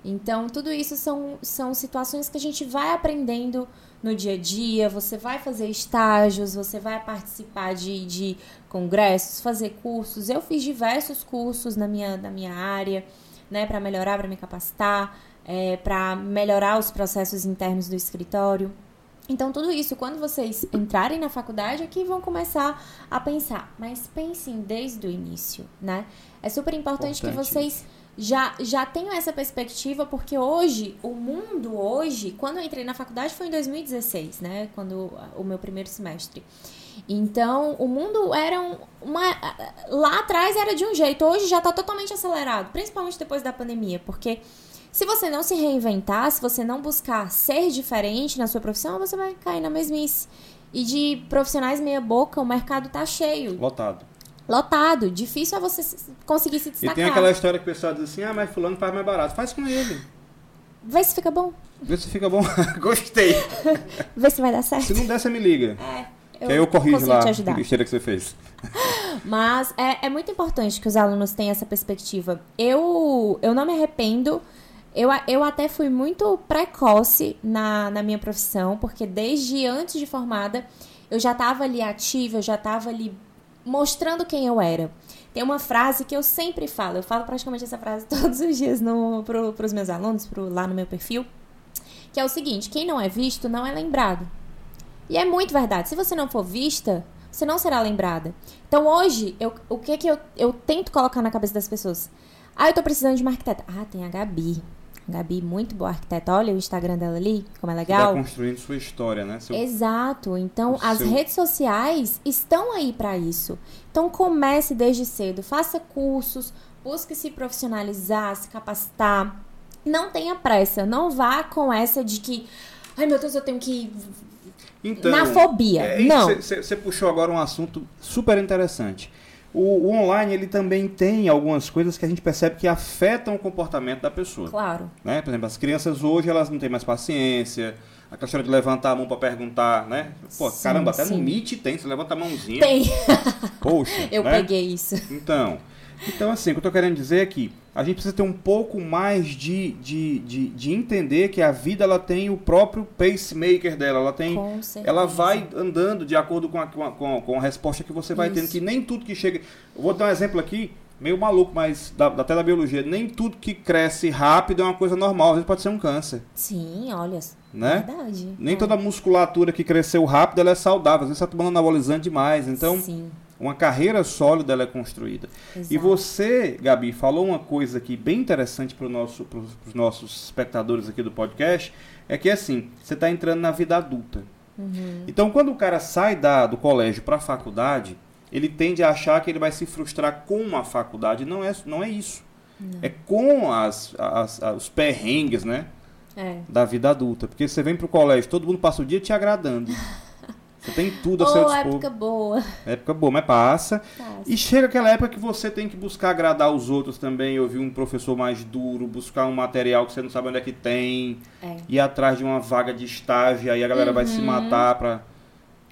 Então, tudo isso são, são situações que a gente vai aprendendo no dia a dia, você vai fazer estágios, você vai participar de, de congressos, fazer cursos. Eu fiz diversos cursos na minha, na minha área, né, para melhorar, para me capacitar, é, para melhorar os processos internos do escritório. Então, tudo isso, quando vocês entrarem na faculdade, aqui é vão começar a pensar. Mas pensem desde o início, né? É super importante, importante. que vocês já, já tenham essa perspectiva, porque hoje, o mundo hoje, quando eu entrei na faculdade foi em 2016, né? Quando o meu primeiro semestre. Então, o mundo era uma. Lá atrás era de um jeito, hoje já está totalmente acelerado, principalmente depois da pandemia, porque se você não se reinventar, se você não buscar ser diferente na sua profissão, você vai cair na mesmice. E de profissionais meia-boca, o mercado tá cheio. Lotado. Lotado. Difícil é você conseguir se destacar. E tem aquela história que o pessoal diz assim: ah, mas Fulano faz mais barato. Faz com ele. Vê se fica bom. Vê se fica bom. Gostei. Vê se vai dar certo. Se não der, você me liga. É. Eu que aí eu corrijo lá a besteira que você fez. Mas é, é muito importante que os alunos tenham essa perspectiva. Eu, eu não me arrependo eu, eu até fui muito precoce na, na minha profissão, porque desde antes de formada eu já estava ali ativa, eu já estava ali mostrando quem eu era. Tem uma frase que eu sempre falo, eu falo praticamente essa frase todos os dias para os meus alunos, pro, lá no meu perfil, que é o seguinte: quem não é visto não é lembrado. E é muito verdade. Se você não for vista, você não será lembrada. Então hoje, eu, o que, que eu, eu tento colocar na cabeça das pessoas? Ah, eu tô precisando de uma arquiteta. Ah, tem a Gabi. Gabi, muito boa arquiteta. Olha o Instagram dela ali, como é legal. Você tá construindo sua história, né? Seu... Exato. Então, as seu... redes sociais estão aí para isso. Então, comece desde cedo. Faça cursos, busque se profissionalizar, se capacitar. Não tenha pressa. Não vá com essa de que, ai meu Deus, eu tenho que então, na fobia. É, não. Você puxou agora um assunto super interessante. O, o, online ele também tem algumas coisas que a gente percebe que afetam o comportamento da pessoa. Claro. Né? Por exemplo, as crianças hoje elas não têm mais paciência. A questão de levantar a mão para perguntar, né? Pô, sim, caramba, até sim. no Meet tem, você levanta a mãozinha. Tem. Poxa. Eu né? peguei isso. Então, então, assim, o que eu estou querendo dizer é que a gente precisa ter um pouco mais de, de, de, de, entender que a vida ela tem o próprio pacemaker dela. Ela tem. Ela vai andando de acordo com a, com a, com a resposta que você vai Isso. tendo. Que nem tudo que chega. Eu vou dar um exemplo aqui, meio maluco, mas da, até da biologia. Nem tudo que cresce rápido é uma coisa normal. Às vezes pode ser um câncer. Sim, olha. Né? Verdade. Nem é. toda musculatura que cresceu rápido ela é saudável. Às vezes você está tomando anabolizante demais. Então. Sim uma carreira sólida ela é construída. Exato. E você, Gabi, falou uma coisa aqui bem interessante para nosso, os nossos espectadores aqui do podcast, é que assim, você está entrando na vida adulta. Uhum. Então, quando o cara sai da, do colégio para a faculdade, ele tende a achar que ele vai se frustrar com a faculdade. Não é, não é isso. Não. É com as, as, as, os perrengues, né? É. Da vida adulta. Porque você vem para o colégio, todo mundo passa o dia te agradando. Você tem tudo a oh, seu dispor. época boa. Época boa, mas passa. passa. E chega aquela época que você tem que buscar agradar os outros também, ouvir um professor mais duro, buscar um material que você não sabe onde é que tem, é. ir atrás de uma vaga de estágio, aí a galera uhum. vai se uhum. matar pra...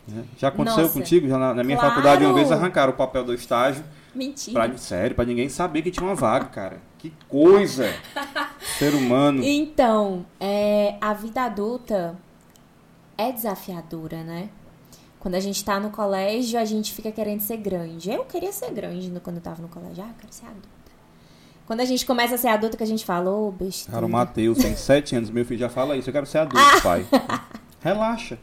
Né? Já aconteceu Nossa. contigo? Já na, na minha claro. faculdade uma vez arrancaram o papel do estágio. Mentira. Pra, sério, pra ninguém saber que tinha uma vaga, cara. Que coisa! Ser humano. Então, é, a vida adulta é desafiadora, né? Quando a gente tá no colégio, a gente fica querendo ser grande. Eu queria ser grande quando eu tava no colégio. Ah, eu quero ser adulta. Quando a gente começa a ser adulta, que a gente fala, ô, oh, besteira. Cara, o Matheus tem sete anos, meu filho já fala isso. Eu quero ser adulto, ah. pai. Relaxa.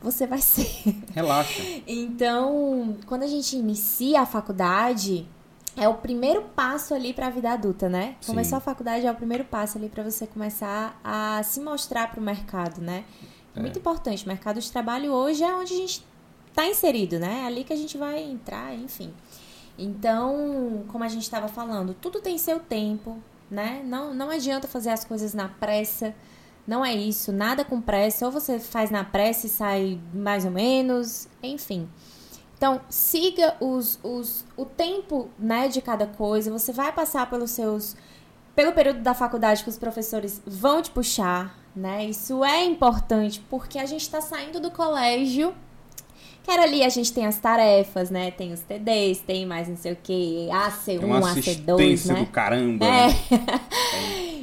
Você vai ser. Relaxa. Então, quando a gente inicia a faculdade, é o primeiro passo ali para a vida adulta, né? Sim. Começou a faculdade é o primeiro passo ali para você começar a se mostrar para o mercado, né? É. Muito importante. O mercado de trabalho hoje é onde a gente tá inserido, né? É ali que a gente vai entrar, enfim. Então, como a gente estava falando, tudo tem seu tempo, né? Não, não adianta fazer as coisas na pressa. Não é isso, nada com pressa. Ou você faz na pressa e sai mais ou menos, enfim. Então, siga os, os, o tempo né, de cada coisa. Você vai passar pelos seus. pelo período da faculdade que os professores vão te puxar, né? Isso é importante porque a gente está saindo do colégio que era ali a gente tem as tarefas, né? Tem os TDs, tem mais não sei o que, AC1, AC2, né? do caramba. É. Né?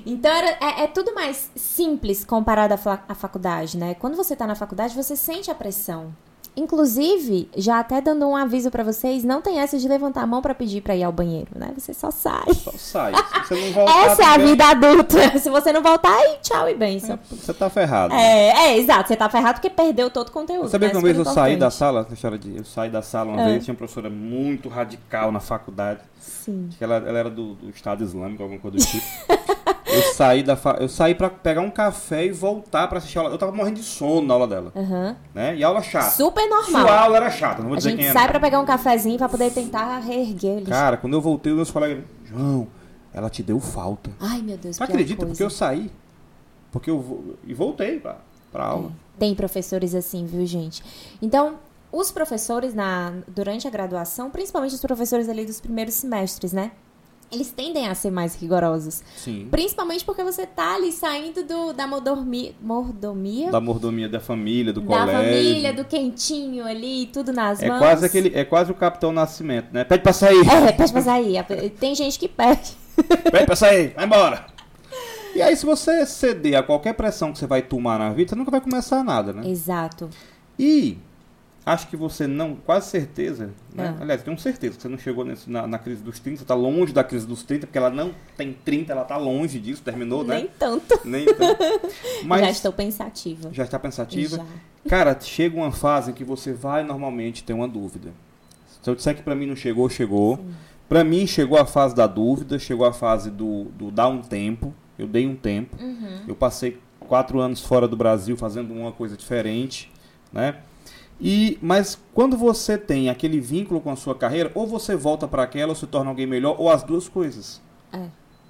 então era, é, é, tudo mais simples comparado à, à faculdade, né? Quando você tá na faculdade, você sente a pressão. Inclusive, já até dando um aviso pra vocês, não tem essa de levantar a mão pra pedir pra ir ao banheiro, né? Você só sai. Só sai. Se você não voltar, Essa é a vida adulta. Se você não voltar, aí tchau e benção. Você tá ferrado. É, é, exato. Você tá ferrado porque perdeu todo o conteúdo. Você sabia né? que uma vez eu saí da sala, deixa eu de, eu saí da sala uma É. vez, tinha uma professora muito radical na faculdade, Sim. acho que ela, ela era do, do Estado Islâmico, alguma coisa do tipo. eu saí da fa... eu saí para pegar um café e voltar pra assistir a aula. Eu tava morrendo de sono na aula dela, Aham. né? E aula chata. Super Sua normal. aula era chata, não vou A dizer gente quem sai era. pra pegar um cafezinho pra poder tentar reerguer eles. Cara, quando eu voltei, os meus colegas, João, ela te deu falta. Ai, meu Deus, pior acredita? coisa. Porque eu saí. Porque eu e voltei pra, pra aula. Tem professores assim, viu, gente? Então, os professores na durante a graduação, principalmente os professores ali dos primeiros semestres, né? Eles tendem a ser mais rigorosos. Sim. Principalmente porque você tá ali saindo do, da mordomia, mordomia Da mordomia da família, do da colégio. família, do quentinho ali, tudo nas É mãos. quase aquele, é quase o Capitão Nascimento, né? Pede pra sair. É, pede pra sair. Tem gente que pede. Pede pra sair, vai embora. E aí, se você ceder a qualquer pressão que você vai tomar na vida, você nunca vai começar nada, né? Exato. E acho que você não, quase certeza, né? Ah. Aliás, tenho certeza que você não chegou nesse- na, na crise dos 30, você tá longe da crise dos 30, porque ela não tem 30, ela tá longe disso, terminou, Nem né? tanto. Nem tanto. Mas Já estou pensativa. já está pensativa? Já. Cara, chega uma fase em que você vai normalmente ter uma dúvida. Se eu disser que pra mim não chegou, chegou. Pra mim chegou a fase da dúvida, chegou a fase do, do dar um tempo. Eu dei um tempo. Uhum. Eu passei quatro anos fora do Brasil fazendo uma coisa diferente, né? E, mas quando você tem aquele vínculo com a sua carreira, ou você volta para aquela, ou se torna alguém melhor, ou as duas coisas. É.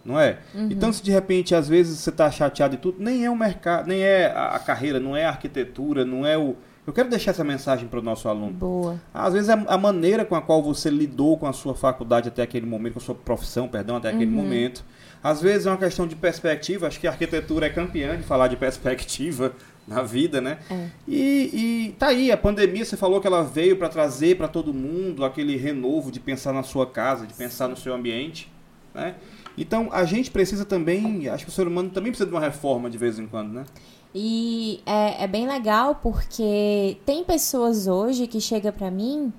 Não é? Uhum. Então, se de repente, às vezes, você está chateado e tudo, nem é o mercado, nem é a, carreira, não é a arquitetura, não é o. Eu quero deixar essa mensagem para o nosso aluno. Boa. Às vezes, a, a maneira com a qual você lidou com a sua faculdade até aquele momento, com a sua profissão, perdão, até aquele Uhum. momento. Às vezes é uma questão de perspectiva. Acho que a arquitetura é campeã de falar de perspectiva na vida, né? É. E, e tá aí, a pandemia, você falou que ela veio para trazer para todo mundo aquele renovo de pensar na sua casa, de pensar no seu ambiente, né? Então, a gente precisa também, acho que o ser humano também precisa de uma reforma de vez em quando, né? E é, é bem legal porque tem pessoas hoje que chegam pra mim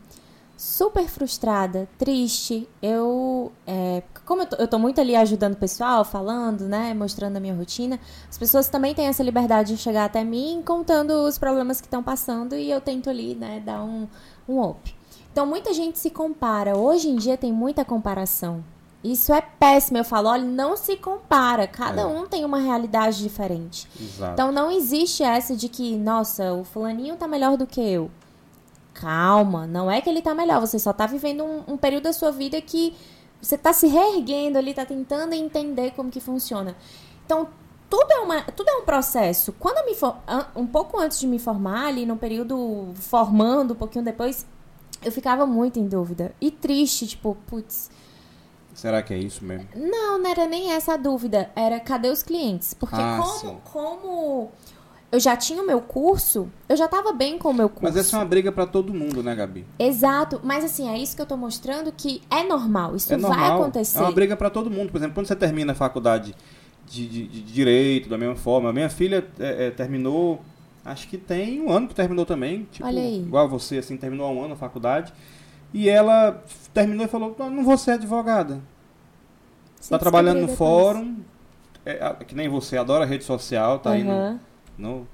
super frustrada, triste. Eu, é, como eu tô, eu tô muito ali ajudando o pessoal, falando, né, mostrando a minha rotina, as pessoas também têm essa liberdade de chegar até mim contando os problemas que estão passando e eu tento ali, né, dar um, um up. Então muita gente se compara. Hoje em dia tem muita comparação. Isso é péssimo. Eu falo, olha, não se compara. Cada É. um tem uma realidade diferente. Exato. Então não existe essa de que, nossa, o fulaninho tá melhor do que eu. Calma, não é que ele tá melhor, você só tá vivendo um, um período da sua vida que você tá se reerguendo ali, tá tentando entender como que funciona. Então, tudo é, uma, tudo é um processo. Quando eu me for, um pouco antes de me formar, ali no período formando, um pouquinho depois, eu ficava muito em dúvida. E triste, tipo, putz, Será que é isso mesmo? não, não era nem essa a dúvida. Era cadê os clientes? Porque Ah, como, sim. como eu já tinha o meu curso, eu já tava bem com o meu curso. Mas essa é uma briga para todo mundo, né, Gabi? Exato, mas assim, é isso que eu tô mostrando que é normal, isso é vai normal. acontecer. É uma briga para todo mundo. Por exemplo, quando você termina a faculdade de, de- de direito, da mesma forma, a minha filha é, é, terminou, acho que tem um ano que terminou também. Tipo, Olha aí. igual você, assim, terminou há um ano a faculdade. E ela terminou e falou: "Não, não vou ser advogada. Se Tá trabalhando no fórum, é, que nem você, adora rede social, tá aí no, no-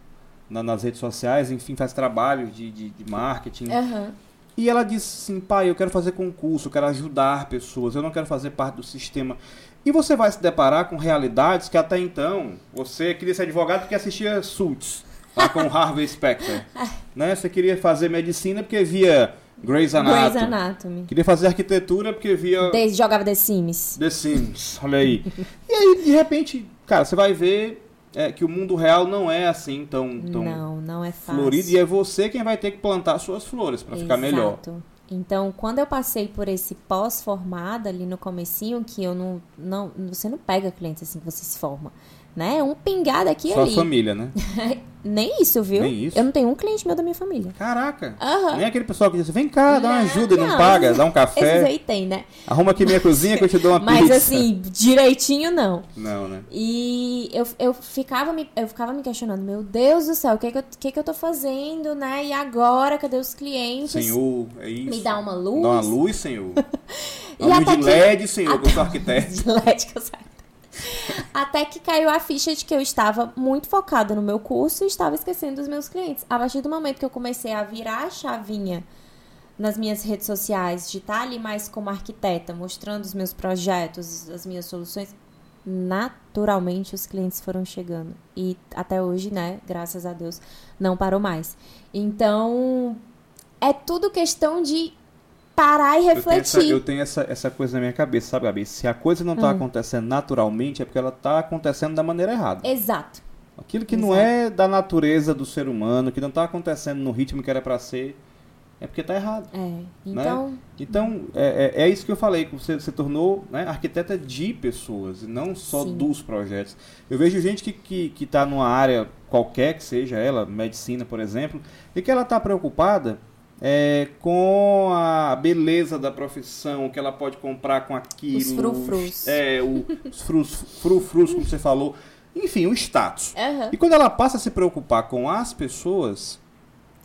na- nas redes sociais, enfim, faz trabalho de, de, de marketing. aham. E ela disse assim, pai, eu quero fazer concurso, eu quero ajudar pessoas, eu não quero fazer parte do sistema. E você vai se deparar com realidades que até então você queria ser advogado porque assistia Suits, lá com Harvey Specter. né? Você queria fazer medicina porque via Grey's Anatomy. Grey's Anatomy. Queria fazer arquitetura porque via Desde jogava The Sims. The Sims, olha aí. e aí, de repente, cara, você vai ver é, que o mundo real não é assim tão, tão Não, não é fácil. florido. E é você quem vai ter que plantar suas flores para ficar melhor. Então, quando eu passei por esse pós-formada ali no comecinho, que eu não, não... Você não pega clientes assim que você se forma. Né? Um pingado aqui e Sua ali. família, né? Nem isso, viu? Nem isso? Eu não tenho um cliente meu da minha família. Caraca. Aham. Nem aquele pessoal que diz, vem cá, dá uma Não, ajuda e não, não, paga, esses- dá um Esses café, aí tem, né? arruma aqui minha cozinha que eu te dou uma Mas pizza. assim, direitinho não. Não, né? E eu, eu, ficava me, eu ficava me questionando, meu Deus do céu, o que, que, eu, que, que eu tô fazendo, né? E agora, cadê os clientes? Senhor, é isso. Me dá uma luz. Dá uma luz, senhor. E Uma luz até de que- LED, senhor, que eu sou arquiteto. De LED que eu saio. Até que caiu a ficha de que eu estava muito focada no meu curso e estava esquecendo dos meus clientes. A partir do momento que eu comecei a virar a chavinha nas minhas redes sociais, de estar ali mais como arquiteta, mostrando os meus projetos, as minhas soluções, naturalmente os clientes foram chegando. E até hoje, né, graças a Deus, não parou mais. Então, é tudo questão de parar e Eu tenho, essa, refletir. eu tenho essa, essa coisa na minha cabeça, sabe, Gabi? Se a coisa não Hum. tá acontecendo naturalmente, é porque ela tá acontecendo da maneira errada. Exato. Aquilo que não Exato. é da natureza do ser humano, que não tá acontecendo no ritmo que era pra ser, é porque tá errado. É. Então, Então, é, é, é isso que eu falei, que você se tornou né, arquiteta de pessoas, e não só Sim. dos projetos. Eu vejo gente que, que, que tá numa área qualquer que seja ela, medicina, por exemplo, e que ela tá preocupada é, com a beleza da profissão, que ela pode comprar com aquilo. Os frufrus. É, o- os frus, frufrus, como você falou. Enfim, o status. aham. E quando ela passa a se preocupar com as pessoas,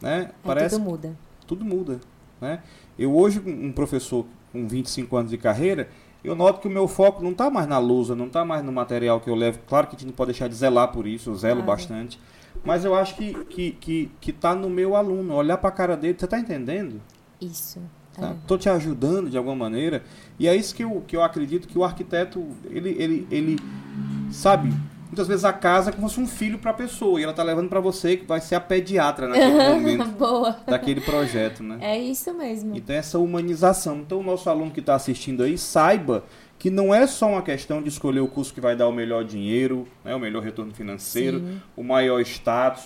né, parece tudo muda. tudo muda, né? Eu hoje, um professor com 25 anos de carreira, eu noto que o meu foco não está mais na lousa, não está mais no material que eu levo. Claro que a gente não pode deixar de zelar por isso, eu zelo Claro. bastante. Mas eu acho que, que, que, que tá no meu aluno, olhar para a cara dele, você está entendendo? Isso. Tá? É. Tô te ajudando de alguma maneira. E é isso que eu, que eu acredito que o arquiteto, ele, ele, ele sabe, muitas vezes a casa é como se fosse um filho para a pessoa, e ela tá levando para você que vai ser a pediatra naquele momento Boa. daquele projeto, né? É isso mesmo. Então essa humanização. Então o nosso aluno que está assistindo aí saiba que não é só uma questão de escolher o curso que vai dar o melhor dinheiro, né, o melhor retorno financeiro, Sim. o maior status.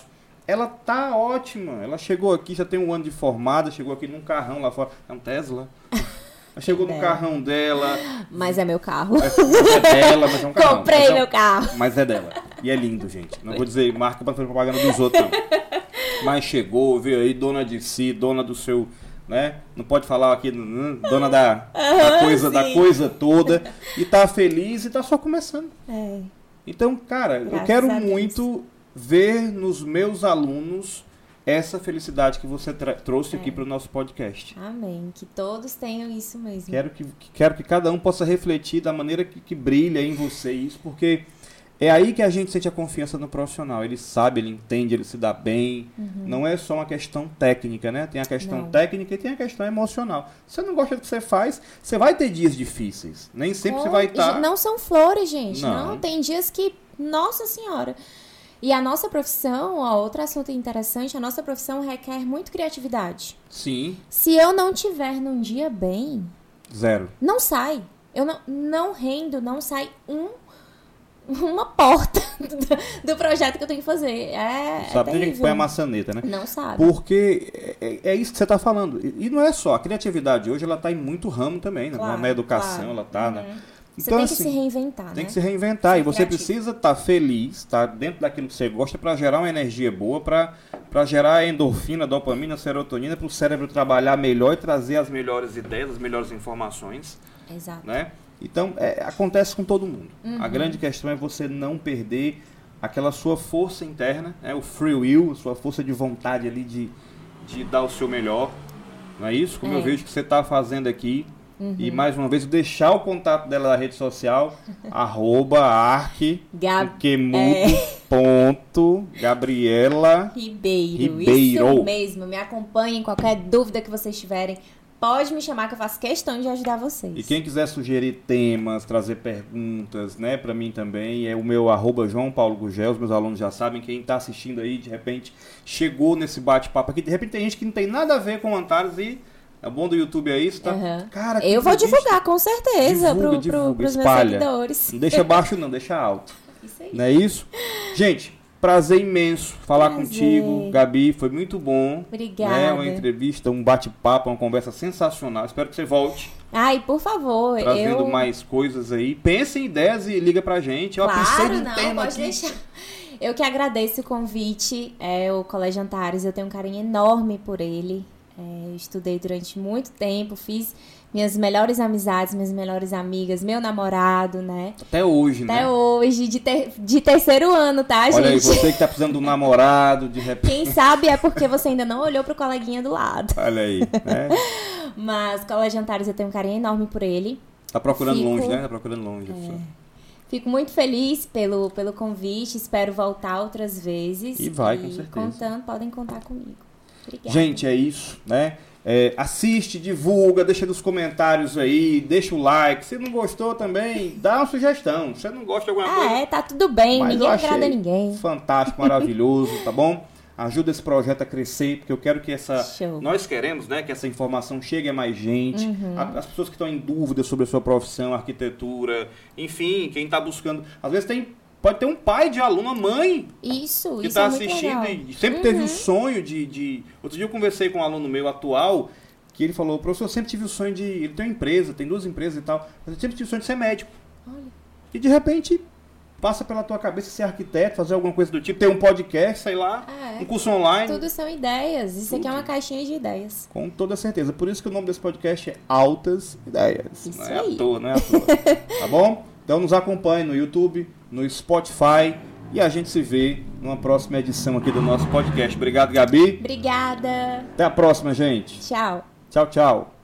Ela tá ótima. Ela chegou aqui, já tem um ano de formada, chegou aqui num carrão lá fora. É um Tesla. Ela chegou no É. carrão dela. Mas é meu carro. É, é dela, mas é um carrão. Comprei Mas é um- meu carro. mas é dela. E é lindo, gente. Não vou dizer marca pra fazer propaganda dos outros, não. Mas chegou, veio aí, dona de si, dona do seu. Né? Não pode falar aqui, dona da, da, coisa, da sim. coisa toda. E tá feliz e tá só começando. É. Então, cara, eu Graças quero a Deus. muito ver nos meus alunos essa felicidade que você trouxe É. aqui para o nosso podcast. Amém. Que todos tenham isso mesmo. Quero que, que- quero que cada um possa refletir da maneira que, que brilha em você isso, porque é aí que a gente sente a confiança no profissional. Ele sabe, ele entende, ele se dá bem. Não é só uma questão técnica, né? Tem a questão Uhum. Não. técnica e tem a questão emocional. Se você não gosta do que você faz, você vai ter dias difíceis. Nem sempre você vai tá estar. Não são flores, gente. Não. Não. Tem dias que. Nossa Senhora. E a nossa profissão, ó, outro assunto interessante, a nossa profissão requer muito criatividade. Sim, Se eu não tiver num dia bem, zero. não sai. Eu não, não rendo, não sai um, uma porta do, do projeto que eu tenho que fazer. É, Sabe, é tem gente que põe a maçaneta, né? Não sabe. Porque é, é isso que você está falando. E e não é só. A criatividade hoje ela está em muito ramo também. né? Claro, na educação claro. ela está. Né? Uhum. Você Então, tem que assim, se reinventar, Tem né? que se reinventar. Ser e você criativo. precisa estar feliz, estar dentro daquilo que você gosta para gerar uma energia boa, para gerar endorfina, dopamina, serotonina, para o cérebro trabalhar melhor e trazer as melhores ideias, as melhores informações. Exato. Né? Então, é, acontece com todo mundo. Uhum. A grande questão é você não perder aquela sua força interna, né? o free will, a sua força de vontade ali de, de dar o seu melhor. Não é isso? Como É. eu vejo que você está fazendo aqui. Uhum. E mais uma vez, deixar o contato dela na rede social, arroba Gab- que mudo, ponto, Gabriela. Ribeiro, Ribeiro. isso mesmo. Me acompanhem, qualquer dúvida que vocês tiverem, pode me chamar que eu faço questão de ajudar vocês. E quem quiser sugerir temas, trazer perguntas, né, para mim também, é o meu arroba João Paulo Gugel, os meus alunos já sabem, quem tá assistindo aí, de repente, chegou nesse bate-papo aqui, de repente tem gente que não tem nada a ver com Antares e é bom do YouTube é isso, tá? Aham. Cara, eu vou divulgar, com certeza, Divulga, pro, divulga, pro, pros meus espalha. seguidores. Não deixa baixo não, deixa alto. Isso aí. Não é isso? Gente, prazer imenso falar Prazer. contigo, Gabi, foi muito bom. Obrigada. É uma entrevista, um bate-papo, uma conversa sensacional. Espero que você volte. Ai, por favor, Trazendo eu... mais coisas aí. Pense em ideias e liga pra gente. Eu pensei Claro, num não, tema pode aqui. deixar. Eu que agradeço o convite, é, o Colégio Antares, eu tenho um carinho enorme por ele. É, estudei durante muito tempo, fiz minhas melhores amizades, minhas melhores amigas, meu namorado, né? Até hoje, Até né? hoje, de, ter- de terceiro ano, tá, Olha aí, gente? você que tá precisando de um namorado, de repente. Quem sabe é porque você ainda não olhou pro coleguinha do lado. Olha aí, né? Mas Colégio Antares, eu tenho um carinho enorme por ele. Tá procurando Fico- longe, né? Tá procurando longe. É. Fico muito feliz pelo, pelo convite, espero voltar outras vezes. E vai, com certeza. Contando, podem contar comigo. Obrigada. Gente, é isso, né? É, assiste, divulga, deixa nos comentários aí, deixa o like. Se não gostou também, dá uma sugestão. Se você não gosta de alguma coisa, Ah, é, tá tudo bem, Mas ninguém agrada ninguém. Fantástico, maravilhoso, tá bom? Ajuda esse projeto a crescer, porque eu quero que essa. Show. Nós queremos, né, que essa informação chegue a mais gente. Uhum. A- As pessoas que estão em dúvida sobre a sua profissão, arquitetura, enfim, quem está buscando. Às vezes tem. Pode ter um pai de aluno, uma mãe Isso, que isso está é assistindo. Uhum. e sempre teve o sonho de, de. Outro dia eu conversei com um aluno meu atual, que ele falou, professor, eu sempre tive o sonho de. Ele tem uma empresa, tem duas empresas e tal, mas eu sempre tive o sonho de ser médico. Olha. E de repente passa pela tua cabeça ser arquiteto, fazer alguma coisa do tipo, ter um podcast, sei lá, Ah, é. um curso online. Tudo são ideias. Isso aqui é Tudo. uma caixinha de ideias. Com toda certeza. Por isso que o nome desse podcast é Altas Ideias. Isso não é aí. à toa, não é à toa. tá bom? Então nos acompanhe no YouTube, no Spotify e a gente se vê numa próxima edição aqui do nosso podcast. Obrigado, Gabi. Obrigada. Até a próxima, gente. Tchau. Tchau, tchau.